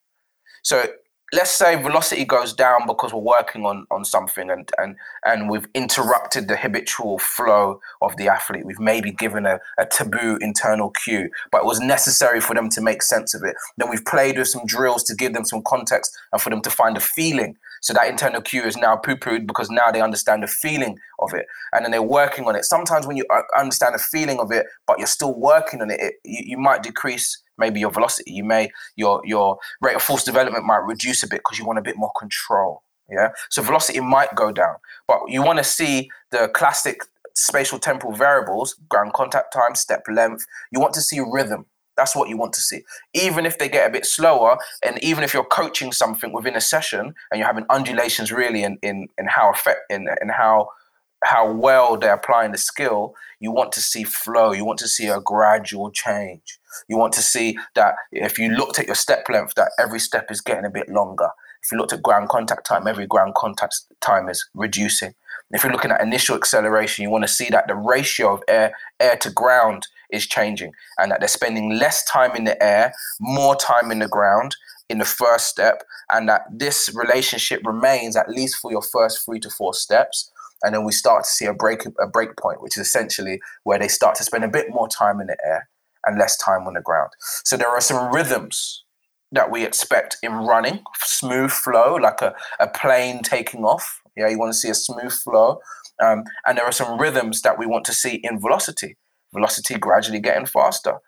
So let's say velocity goes down because we're working on on something and and and we've interrupted the habitual flow of the athlete we've maybe given a, a taboo internal cue but it was necessary for them to make sense of it then we've played with some drills to give them some context and for them to find a feeling so that internal cue is now poo-pooed because now they understand the feeling of it and then they're working on it sometimes when you uh, understand the feeling of it but you're still working on it, it you, you might decrease maybe your velocity. You may your your rate of force development might reduce a bit because you want a bit more control. Yeah. So velocity might go down, but you want to see the classic spatial temporal variables, ground contact time, step length. You want to see rhythm. That's what you want to see. Even if they get a bit slower, and even if you're coaching something within a session and you're having undulations really in in, in how effect in, in how how well they're applying the skill, you want to see flow. You want to see a gradual change. You want to see that if you looked at your step length, that every step is getting a bit longer. If you looked at ground contact time, every ground contact time is reducing. If you're looking at initial acceleration, you want to see that the ratio of air air to ground is changing and that they're spending less time in the air, more time in the ground in the first step, and that this relationship remains at least for your first three to four steps and then we start to see a break a break point, which is essentially where they start to spend a bit more time in the air and less time on the ground. So there are some rhythms that we expect in running, smooth flow, like a, a plane taking off. Yeah, you want to see a smooth flow. Um, and there are some rhythms that we want to see in velocity, velocity gradually getting faster.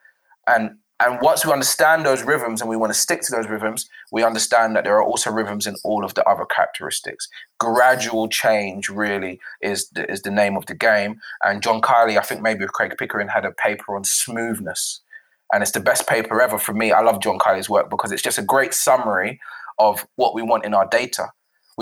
And and once we understand those rhythms and we want to stick to those rhythms, we understand that there are also rhythms in all of the other characteristics. Gradual change really is the, is the name of the game. And John Kiely, I think maybe Craig Pickering, had a paper on smoothness. And it's the best paper ever for me. I love John Kiely's work because it's just a great summary of what we want in our data.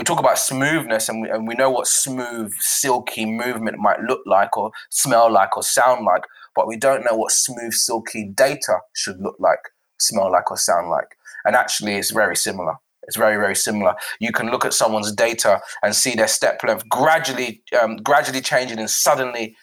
We talk about smoothness and we, and we know what smooth, silky movement might look like or smell like or sound like but we don't know what smooth, silky data should look like, smell like, or sound like. And actually, it's very similar. It's very, very similar. You can look at someone's data and see their step length gradually, um, gradually changing, and suddenly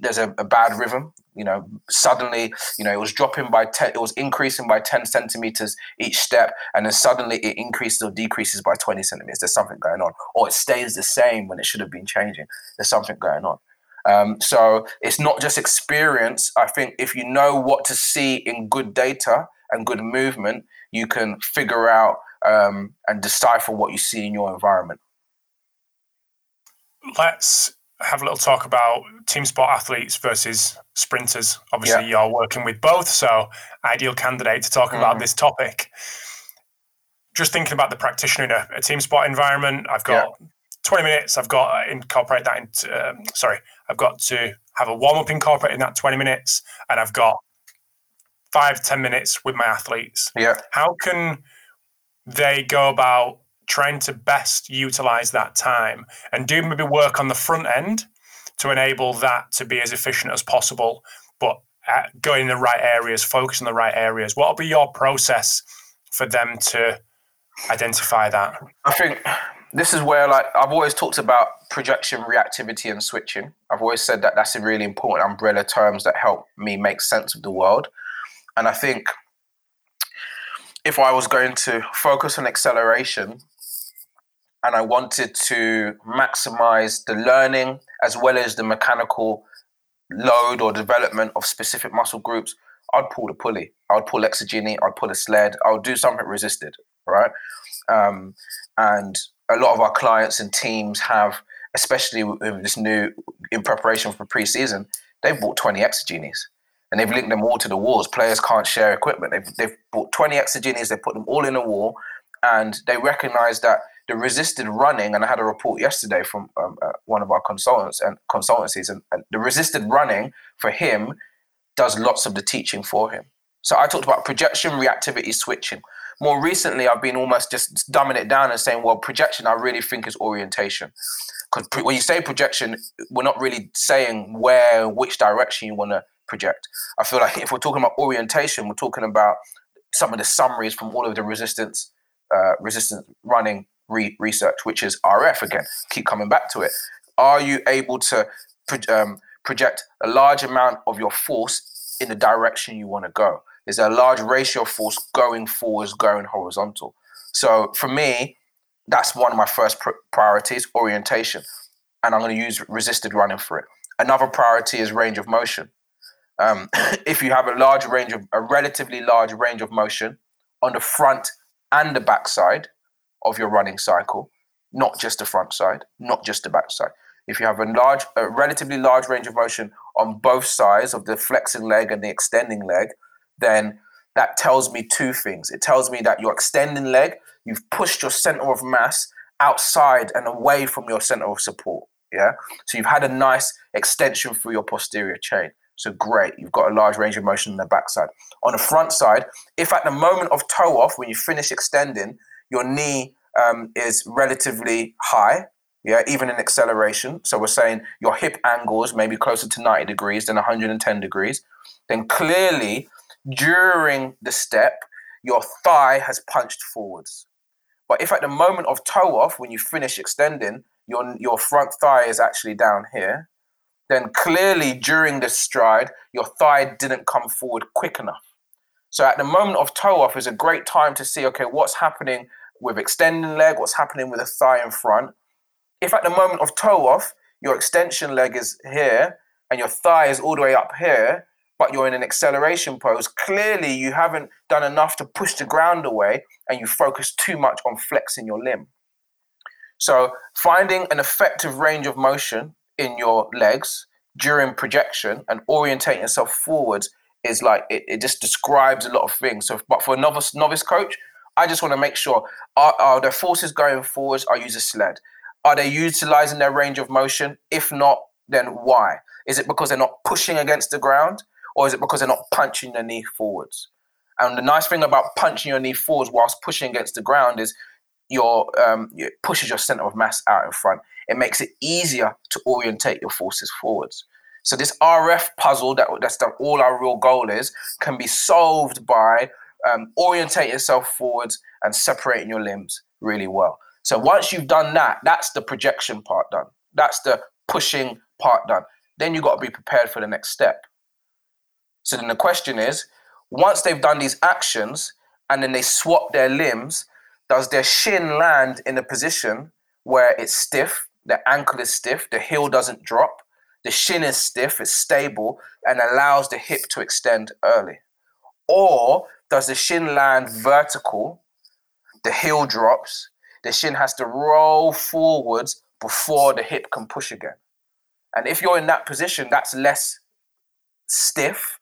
there's a, a, bad rhythm. You know, suddenly, you know, it was dropping by ten, it was increasing by ten centimeters each step, and then suddenly it increases or decreases by twenty centimeters. There's something going on, or it stays the same when it should have been changing. There's something going on. Um, so it's not just experience. I think if you know what to see in good data and good movement, you can figure out um, and decipher what you see in your environment. Let's have a little talk about team sport athletes versus sprinters. Obviously, yeah. you're working with both, so ideal candidate to talk mm. about this topic. Just thinking about the practitioner in a, a team sport environment, I've got yeah. 20 minutes. I've got to incorporate that into, um, sorry, I've got to have a warm up incorporated in that 20 minutes, and I've got five, 10 minutes with my athletes. Yeah. How can they go about trying to best utilize that time and do maybe work on the front end to enable that to be as efficient as possible, but uh, going in the right areas, focus on the right areas? What will be your process for them to identify that? I think this is where like I've always talked about projection, reactivity, and switching. I've always said that that's a really important umbrella terms that help me make sense of the world. And I think if I was going to focus on acceleration and I wanted to maximize the learning as well as the mechanical load or development of specific muscle groups, I'd pull the pulley. I'd pull Exer-Genie, I'd pull a sled, I would do something resisted, right? Um, and a lot of our clients and teams have, especially with this new in preparation for preseason, they've bought 20 Exer-Genies. and they've linked them all to the walls. Players can't share equipment. They've, they've bought 20 Exer-Genies, they put them all in a wall, and they recognize that the resisted running, and I had a report yesterday from um, uh, one of our consultants and consultancies, and, and the resisted running for him does lots of the teaching for him. So I talked about projection, reactivity, switching. More recently, I've been almost just dumbing it down and saying, well, projection, I really think is orientation. Because when you say projection, we're not really saying where, which direction you want to project. I feel like if we're talking about orientation, we're talking about some of the summaries from all of the resistance, uh, resistance running re- research, which is RF again. Keep coming back to it. Are you able to pro- um, project a large amount of your force in the direction you want to go? Is there a large ratio of force going forwards, going horizontal? So for me, that's one of my first pr- priorities orientation. And I'm going to use resisted running for it. Another priority is range of motion. Um, if you have a large range of a relatively large range of motion on the front and the back side of your running cycle, not just the front side, not just the back side. If you have a large, a relatively large range of motion on both sides of the flexing leg and the extending leg, then that tells me two things. It tells me that your extending leg, you've pushed your center of mass outside and away from your center of support. Yeah. So you've had a nice extension through your posterior chain. So great, you've got a large range of motion on the backside. On the front side, if at the moment of toe off, when you finish extending, your knee um, is relatively high, yeah, even in acceleration. So we're saying your hip angles maybe closer to 90 degrees than 110 degrees. Then clearly during the step, your thigh has punched forwards. But if at the moment of toe off, when you finish extending, your, your front thigh is actually down here, then clearly during the stride, your thigh didn't come forward quick enough. So at the moment of toe off is a great time to see, okay, what's happening with extending leg, what's happening with the thigh in front. If at the moment of toe off, your extension leg is here and your thigh is all the way up here, but you're in an acceleration pose, clearly you haven't done enough to push the ground away and you focus too much on flexing your limb. So, finding an effective range of motion in your legs during projection and orientating yourself forwards is like it, it just describes a lot of things. So, but for a novice novice coach, I just want to make sure are, are their forces going forwards? are use a sled. Are they utilizing their range of motion? If not, then why? Is it because they're not pushing against the ground? or is it because they're not punching their knee forwards? And the nice thing about punching your knee forwards whilst pushing against the ground is your um, it pushes your center of mass out in front. It makes it easier to orientate your forces forwards. So this RF puzzle that that's the, all our real goal is can be solved by um, orientating yourself forwards and separating your limbs really well. So once you've done that, that's the projection part done. That's the pushing part done. Then you've got to be prepared for the next step. So then the question is once they've done these actions and then they swap their limbs, does their shin land in a position where it's stiff, the ankle is stiff, the heel doesn't drop, the shin is stiff, it's stable, and allows the hip to extend early? Or does the shin land vertical, the heel drops, the shin has to roll forwards before the hip can push again? And if you're in that position, that's less stiff,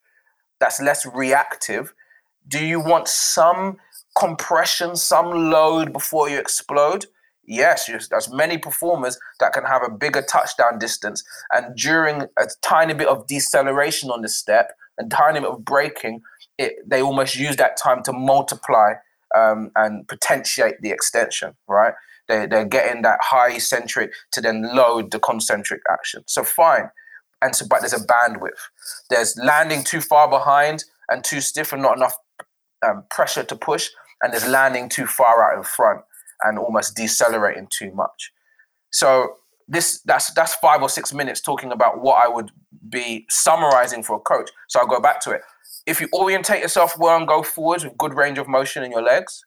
that's less reactive? Do you want some compression, some load before you explode? Yes, there's many performers that can have a bigger touchdown distance, and during a tiny bit of deceleration on the step and tiny bit of braking, it, they almost use that time to multiply um, and potentiate the extension, right? They, they're getting that high eccentric to then load the concentric action. So fine and so but there's a bandwidth. There's landing too far behind and too stiff and not enough um, pressure to push, and there's landing too far out in front and almost decelerating too much. So this that's that's five or six minutes talking about what I would be summarizing for a coach. So I'll go back to it. If you orientate yourself well and go forwards with good range of motion in your legs,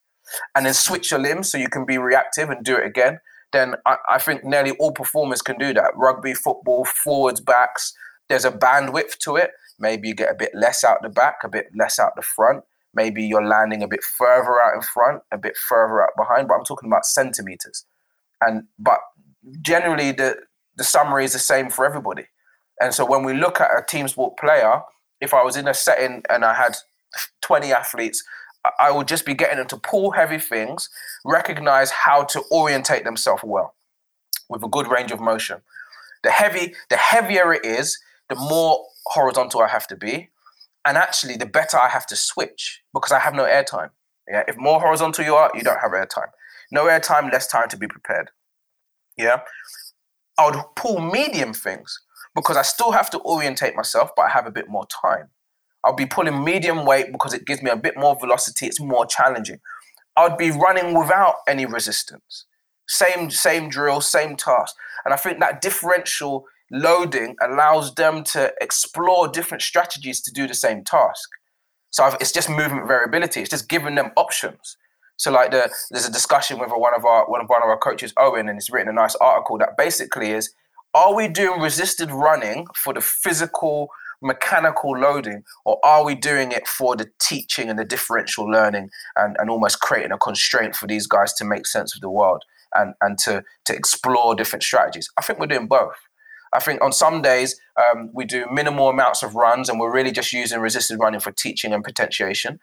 and then switch your limbs so you can be reactive and do it again, then I, I think nearly all performers can do that. Rugby, football, forwards, backs, there's a bandwidth to it. Maybe you get a bit less out the back, a bit less out the front. Maybe you're landing a bit further out in front, a bit further out behind, but I'm talking about centimeters. And but generally the the summary is the same for everybody. And so when we look at a team sport player, if I was in a setting and I had 20 athletes, I would just be getting them to pull heavy things, recognize how to orientate themselves well with a good range of motion. The heavy, the heavier it is, the more horizontal I have to be, and actually the better I have to switch because I have no airtime. Yeah, if more horizontal you are, you don't have airtime. No airtime, less time to be prepared. Yeah, I would pull medium things because I still have to orientate myself, but I have a bit more time. I'll be pulling medium weight because it gives me a bit more velocity. It's more challenging. I'd be running without any resistance. Same same drill, same task. And I think that differential loading allows them to explore different strategies to do the same task. So I've, it's just movement variability. It's just giving them options. So like the, there's a discussion with one of our one of one of our coaches, Owen, and he's written a nice article that basically is: Are we doing resisted running for the physical mechanical loading, or are we doing it for the teaching and the differential learning and, and almost creating a constraint for these guys to make sense of the world and, and to, to explore different strategies? I think we're doing both. I think on some days um, we do minimal amounts of runs and we're really just using resisted running for teaching and potentiation.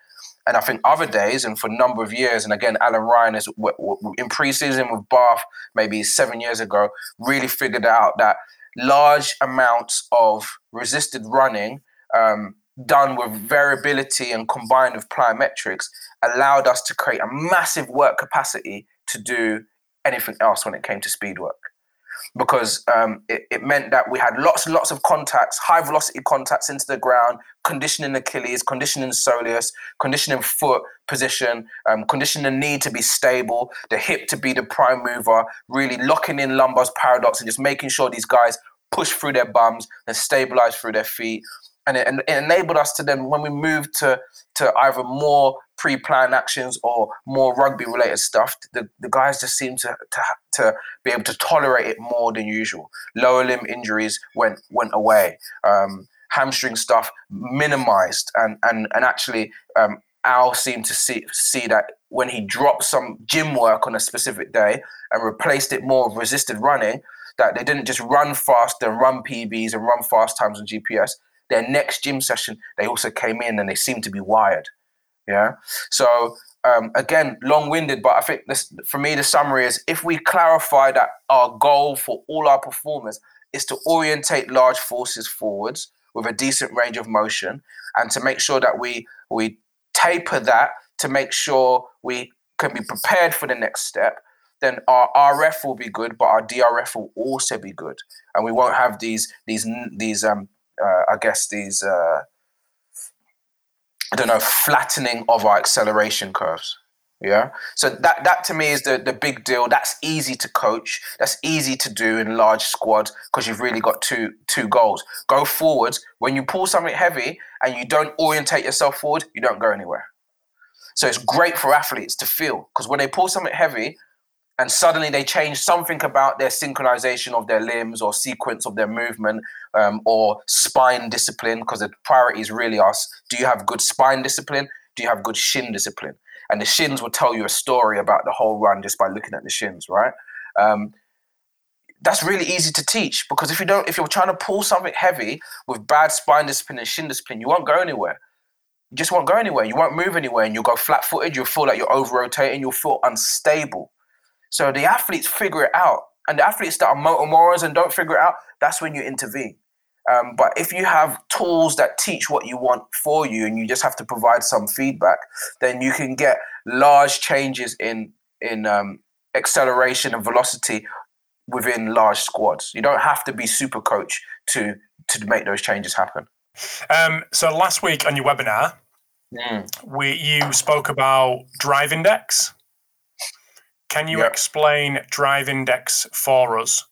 And I think other days, and for a number of years, and again, Alan Ryan is in preseason with Bath, maybe seven years ago, really figured out that large amounts of resisted running um, done with variability and combined with plyometrics allowed us to create a massive work capacity to do anything else when it came to speed work because um, it, it, meant that we had lots and lots of contacts, high velocity contacts into the ground, conditioning Achilles, conditioning soleus, conditioning foot position, um, conditioning the knee to be stable, the hip to be the prime mover, really locking in Lombard's paradox and just making sure these guys push through their bums and stabilize through their feet. And it, and it enabled us to then, when we moved to, to either more pre-planned actions or more rugby related stuff, the, the guys just seemed to, to, to be able to tolerate it more than usual. Lower limb injuries went, went away. Um, hamstring stuff minimized and, and, and actually um, Al seemed to see, see that when he dropped some gym work on a specific day and replaced it more with resisted running, that they didn't just run fast and run PBs and run fast times on GPS. Their next gym session, they also came in and they seemed to be wired. Yeah. So um, again, long-winded, but I think this, for me the summary is: if we clarify that our goal for all our performers is to orientate large forces forwards with a decent range of motion, and to make sure that we we taper that to make sure we can be prepared for the next step, then our RF will be good, but our DRF will also be good, and we won't have these these these um uh, I guess these uh, I don't know, flattening of our acceleration curves. Yeah. So that that to me is the, the big deal. That's easy to coach. That's easy to do in large squads because you've really got two two goals. Go forwards. When you pull something heavy and you don't orientate yourself forward, you don't go anywhere. So it's great for athletes to feel because when they pull something heavy, and suddenly they change something about their synchronization of their limbs or sequence of their movement um, or spine discipline because the priorities really are do you have good spine discipline? Do you have good shin discipline? And the shins will tell you a story about the whole run just by looking at the shins right? Um, that's really easy to teach because if you don't if you're trying to pull something heavy with bad spine discipline and shin discipline you won't go anywhere. You just won't go anywhere. You won't move anywhere and you'll go flat-footed you'll feel like you're over rotating you'll feel unstable so the athletes figure it out. And the athletes that are motor morons and don't figure it out, that's when you intervene. Um, but if you have tools that teach what you want for you and you just have to provide some feedback, then you can get large changes in in um, acceleration and velocity within large squads. You don't have to be super coach to to make those changes happen. Um, so last week on your webinar, mm. we you spoke about drive index. Can you yep. explain drive index for us?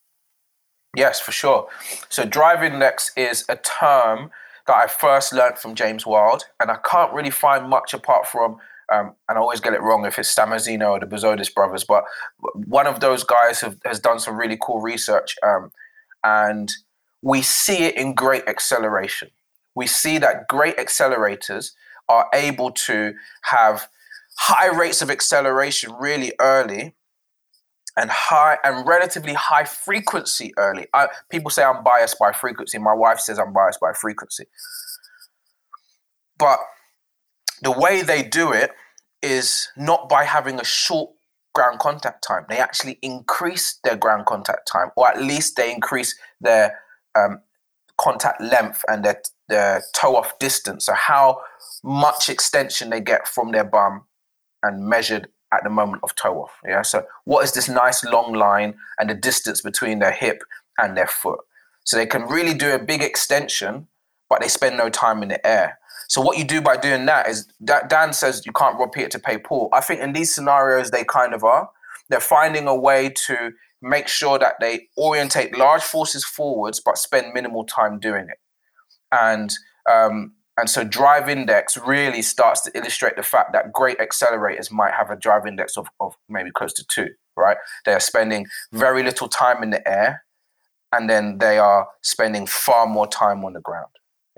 Yes, for sure. So, drive index is a term that I first learned from James Wild, and I can't really find much apart from, um, and I always get it wrong if it's Samozino or the Bezodis brothers, but one of those guys have, has done some really cool research, um, and we see it in great acceleration. We see that great accelerators are able to have high rates of acceleration really early and high and relatively high frequency early. I, people say I'm biased by frequency. My wife says I'm biased by frequency. But the way they do it is not by having a short ground contact time. They actually increase their ground contact time, or at least they increase their um, contact length and their, their toe off distance. So, how much extension they get from their bum and measured at the moment of toe off. Yeah. So, what is this nice long line and the distance between their hip and their foot? So, they can really do a big extension, but they spend no time in the air. So what you do by doing that is that Dan says you can't rob Peter to pay Paul. I think in these scenarios they kind of are. They're finding a way to make sure that they orientate large forces forwards but spend minimal time doing it. And um, and so drive index really starts to illustrate the fact that great accelerators might have a drive index of, of maybe close to two, right? They are spending very little time in the air and then they are spending far more time on the ground.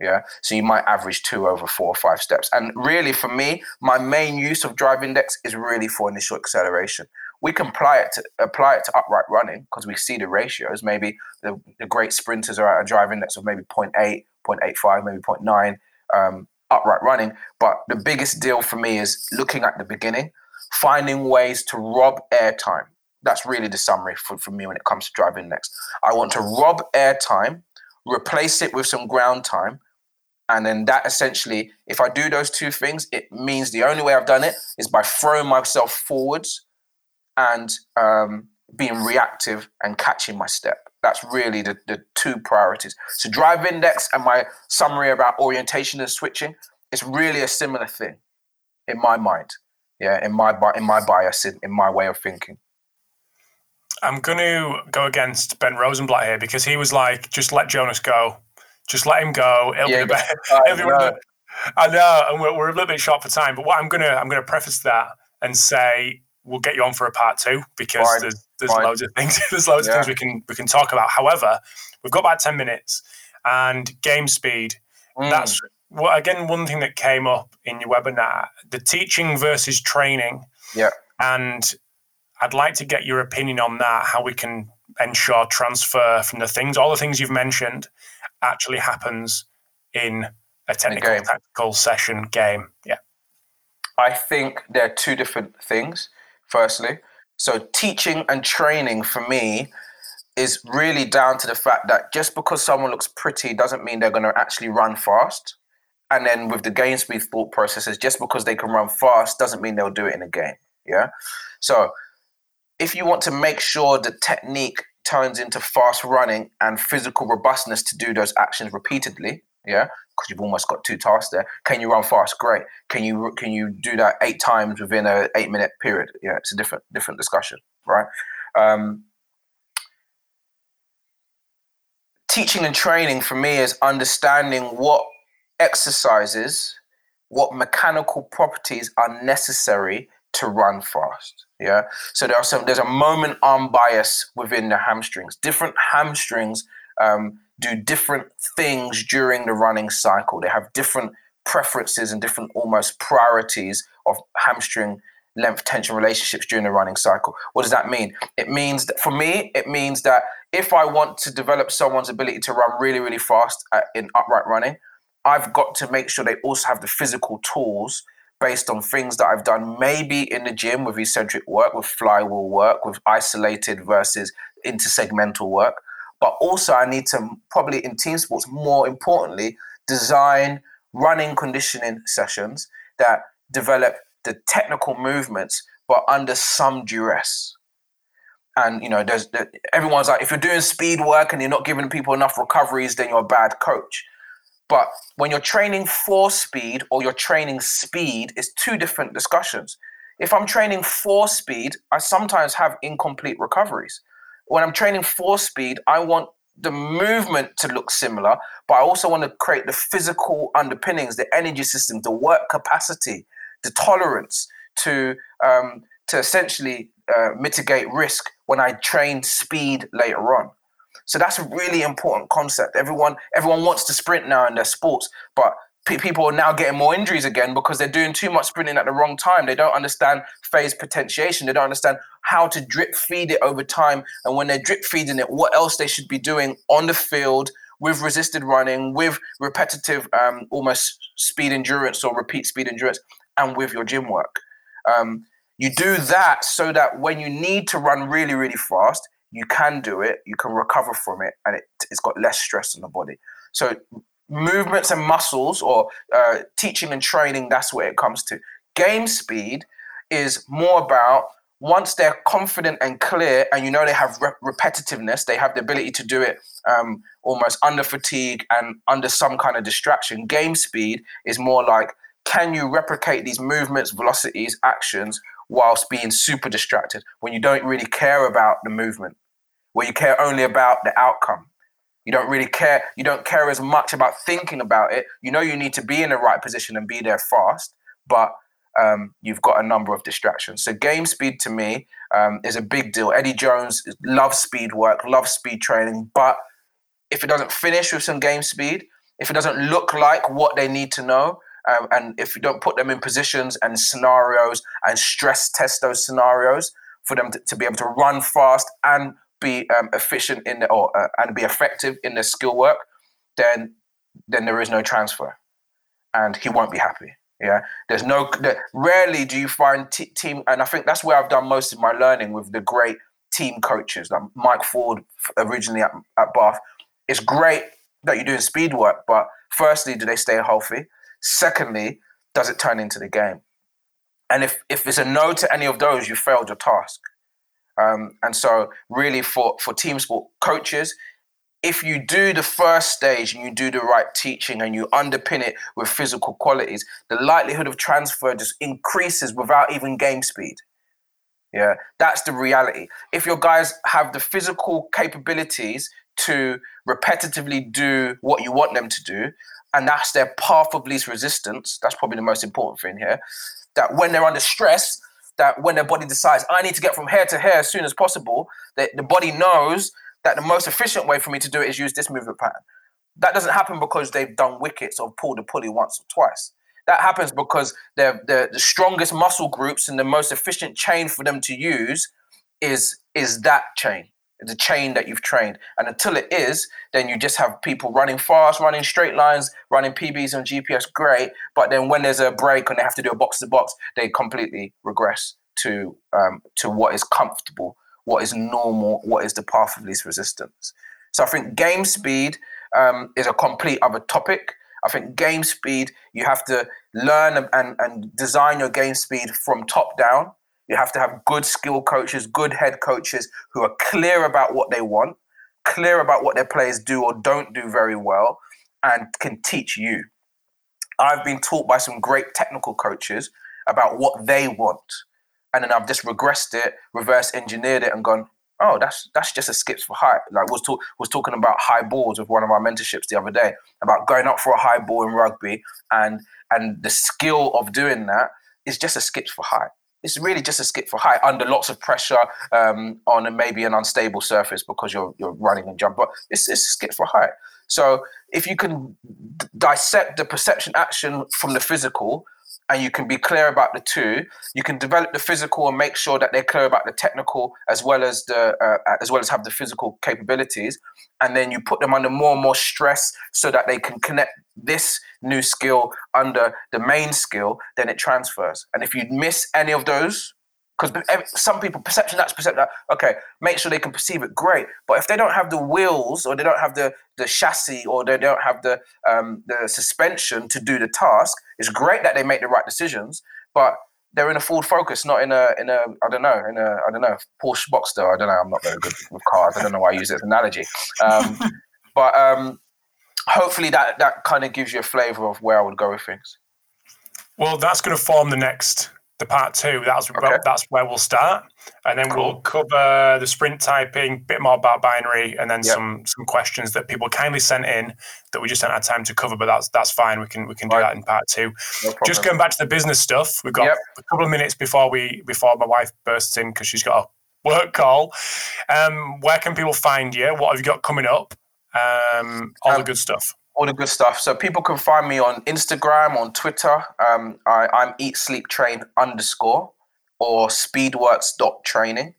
Yeah. So you might average two over four or five steps. And really, for me, my main use of drive index is really for initial acceleration. We can apply it to apply it to upright running because we see the ratios. Maybe the, the great sprinters are at a drive index of maybe 0. 0.8, 0.85, maybe 0.9 um, upright running. But the biggest deal for me is looking at the beginning, finding ways to rob airtime. That's really the summary for, for me when it comes to drive index. I want to rob airtime, replace it with some ground time, and then that essentially, if I do those two things, it means the only way I've done it is by throwing myself forwards and um, being reactive and catching my step. That's really the, the two priorities. So, drive index and my summary about orientation and switching is really a similar thing in my mind. Yeah, in my in my bias, in, in my way of thinking. I'm going to go against Ben Rosenblatt here because he was like, just let Jonas go. Just let him go. It'll yeah, be better. It'll I know, and we're, we're a little bit short for time. But what I'm gonna I'm gonna preface that and say we'll get you on for a part two because Fine. there's there's Fine. loads of things there's loads yeah. of things we can we can talk about. However, we've got about ten minutes and game speed. Mm. That's well, again one thing that came up in your webinar: the teaching versus training. Yeah, and I'd like to get your opinion on that. How we can ensure transfer from the things, all the things you've mentioned, actually happens in a technical tactical session game. Yeah. I think there are two different things. Firstly, so teaching and training for me is really down to the fact that just because someone looks pretty doesn't mean they're going to actually run fast. And then with the game speed thought processes, just because they can run fast doesn't mean they'll do it in a game. Yeah. So if you want to make sure the technique turns into fast running and physical robustness to do those actions repeatedly. Yeah, because you've almost got two tasks there. Can you run fast? Great. Can you can you do that eight times within a eight minute period? Yeah, it's a different different discussion, right? Um, teaching and training for me is understanding what exercises, what mechanical properties are necessary to run fast. Yeah. So there are some. There's a moment arm bias within the hamstrings. Different hamstrings um, do different things during the running cycle. They have different preferences and different almost priorities of hamstring length tension relationships during the running cycle. What does that mean? It means that for me, it means that if I want to develop someone's ability to run really, really fast at, in upright running, I've got to make sure they also have the physical tools based on things that I've done maybe in the gym with eccentric work, with flywheel work, with isolated versus intersegmental work. But also, I need to probably in team sports, more importantly, design running conditioning sessions that develop the technical movements, but under some duress. And you know, there's everyone's like, if you're doing speed work and you're not giving people enough recoveries, then you're a bad coach. But when you're training for speed or you're training speed, it's two different discussions. If I'm training for speed, I sometimes have incomplete recoveries. When I'm training for speed, I want the movement to look similar, but I also want to create the physical underpinnings, the energy system, the work capacity, the tolerance to um, to essentially uh, mitigate risk when I train speed later on. So that's a really important concept. Everyone everyone wants to sprint now in their sports, but people are now getting more injuries again because they're doing too much sprinting at the wrong time. They don't understand phase potentiation. They don't understand how to drip feed it over time. And when they're drip feeding it, what else they should be doing on the field with resisted running, with repetitive, um, almost speed endurance or repeat speed endurance, and with your gym work. Um, you do that so that when you need to run really, really fast, you can do it, you can recover from it, and it, it's got less stress on the body. So, movements and muscles, or uh, teaching and training, that's where it comes to. Game speed is more about once they're confident and clear, and you know they have re- repetitiveness, they have the ability to do it um, almost under fatigue and under some kind of distraction. Game speed is more like can you replicate these movements, velocities, actions whilst being super distracted when you don't really care about the movement, where you care only about the outcome. You don't really care, you don't care as much about thinking about it. You know you need to be in the right position and be there fast, but um, you've got a number of distractions. So game speed to me um, is a big deal. Eddie Jones loves speed work, loves speed training, but if it doesn't finish with some game speed, if it doesn't look like what they need to know, um, and if you don't put them in positions and scenarios and stress test those scenarios for them to, to be able to run fast and be um, efficient in the, or uh, and be effective in their skill work, then then there is no transfer, and he won't be happy. Yeah, there's no. rarely do you find t- team, and I think that's where I've done most of my learning with the great team coaches, like Mike Ford originally at, at Bath. It's great that you're doing speed work, but firstly, do they stay healthy? Secondly, does it turn into the game? And if if it's a no to any of those, you failed your task. Um, and so, really, for for team sport coaches, if you do the first stage and you do the right teaching and you underpin it with physical qualities, the likelihood of transfer just increases without even game speed. Yeah, that's the reality. If your guys have the physical capabilities to repetitively do what you want them to do, and that's their path of least resistance, that's probably the most important thing here. That when they're under stress, that when their body decides, I need to get from here to here as soon as possible, that the body knows that the most efficient way for me to do it is use this movement pattern. That doesn't happen because they've done wickets or pulled a pulley once or twice. That happens because they're, they're the strongest muscle groups and the most efficient chain for them to use is is that chain, the chain that you've trained. And until it is, then you just have people running fast, running straight lines, running PBs and GPS, great. But then when there's a break and they have to do a box to box, they completely regress to um, to what is comfortable what is normal, what is the path of least resistance. So I think game speed um, is a complete other topic. I think game speed, you have to learn and, and design your game speed from top down. You have to have good skill coaches, good head coaches who are clear about what they want, clear about what their players do or don't do very well, and can teach you. I've been taught by some great technical coaches about what they want and then I've just regressed it, reverse engineered it, and gone, oh, that's that's just a skips for height. Like was talk, was talking about high balls with one of our mentorships the other day about going up for a high ball in rugby, and and the skill of doing that is just a skips for height. It's really just a skip for height under lots of pressure um, on maybe an unstable surface because you're you're running and jump, but it's, it's a skip for height. So if you can d- dissect the perception action from the physical, and you can be clear about the two. You can develop the physical and make sure that they're clear about the technical as well as the uh, as well as have the physical capabilities, and then you put them under more and more stress so that they can connect this new skill under the main skill. Then it transfers. And if you miss any of those, because some people perception that's perception that okay make sure they can perceive it great but if they don't have the wheels or they don't have the the chassis or they don't have the um, the suspension to do the task it's great that they make the right decisions but they're in a Ford Focus, not in a in a I don't know in a I don't know Porsche Boxster. I don't know. I'm not very good with cars. I don't know why I use it as an analogy. Um, but um, hopefully that that kind of gives you a flavour of where I would go with things. Well, that's going to form the next the part two. That's okay. that's where we'll start, and then cool. we'll cover the sprint typing, bit more about binary, and then yep. some some questions that people kindly sent in that we just don't have time to cover. But that's that's fine. We can we can do right. that in part two. No just going back to the business stuff, we've got yep. a couple of minutes before we before my wife bursts in because she's got a work call. Um, where can people find you? What have you got coming up? Um, all um, the good stuff all the good stuff. So people can find me on Instagram, on Twitter. Um, I, I'm eat sleep train underscore or speedworks dot training.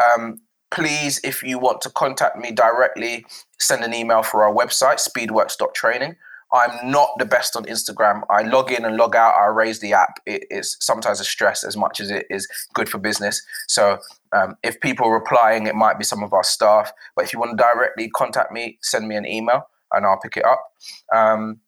Um, please, if you want to contact me directly, send an email for our website, speedworks.training. I'm not the best on Instagram. I log in and log out. I raise the app. It is sometimes a stress as much as it is good for business. So um, if people are replying, it might be some of our staff. But if you want to directly contact me, send me an email and I'll pick it up. Um,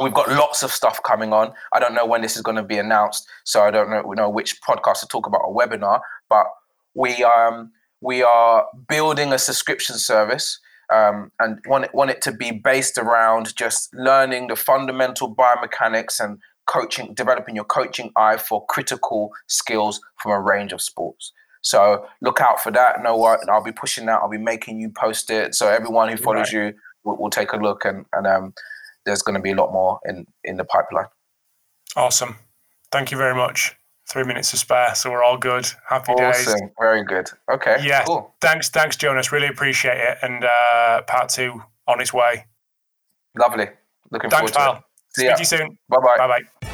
we've got lots of stuff coming on. I don't know when this is going to be announced, so I don't know, know which podcast to talk about a webinar. But we um, we are building a subscription service um, and want it, want it to be based around just learning the fundamental biomechanics and coaching, developing your coaching eye for critical skills from a range of sports. So look out for that. No, what I'll be pushing that. I'll be making you post it. So everyone who follows right. you will, will, take a look, and and um, there's going to be a lot more in in the pipeline. Awesome. Thank you very much three minutes to spare, so we're all good. Happy days. awesome. days. Very good. Okay. Yeah. Cool. Thanks, thanks, Jonas. Really appreciate it. And uh, part two on its way. Lovely. Looking thanks, forward pal. to it. See Speak ya. to you soon. Bye bye. Bye bye.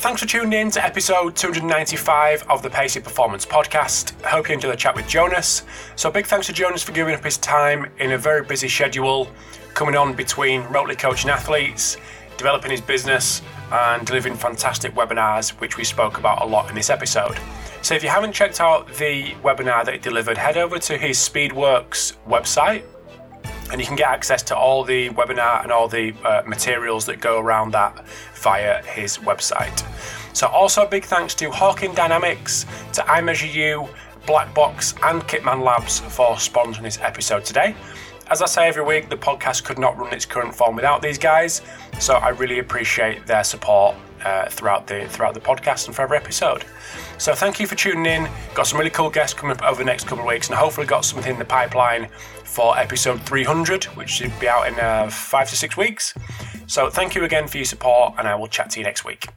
Thanks for tuning in to episode 295 of the Pacey Performance Podcast. I hope you enjoyed the chat with Jonas. So, big thanks to Jonas for giving up his time in a very busy schedule, coming on between remotely coaching athletes, developing his business, and delivering fantastic webinars, which we spoke about a lot in this episode. So if you haven't checked out the webinar that he delivered, head over to his Speedworks website and you can get access to all the webinar and all the uh, materials that go around that via his website. So, also a big thanks to Hawkin Dynamics, to iMeasureU, Blackbox, and Kitman Labs for sponsoring this episode today. As I say every week, the podcast could not run its current form without these guys, so I really appreciate their support uh, throughout the throughout the podcast and for every episode. So thank you for tuning in. Got some really cool guests coming up over the next couple of weeks, and hopefully got something in the pipeline for episode 300, which should be out in uh, five to six weeks. So thank you again for your support, and I will chat to you next week.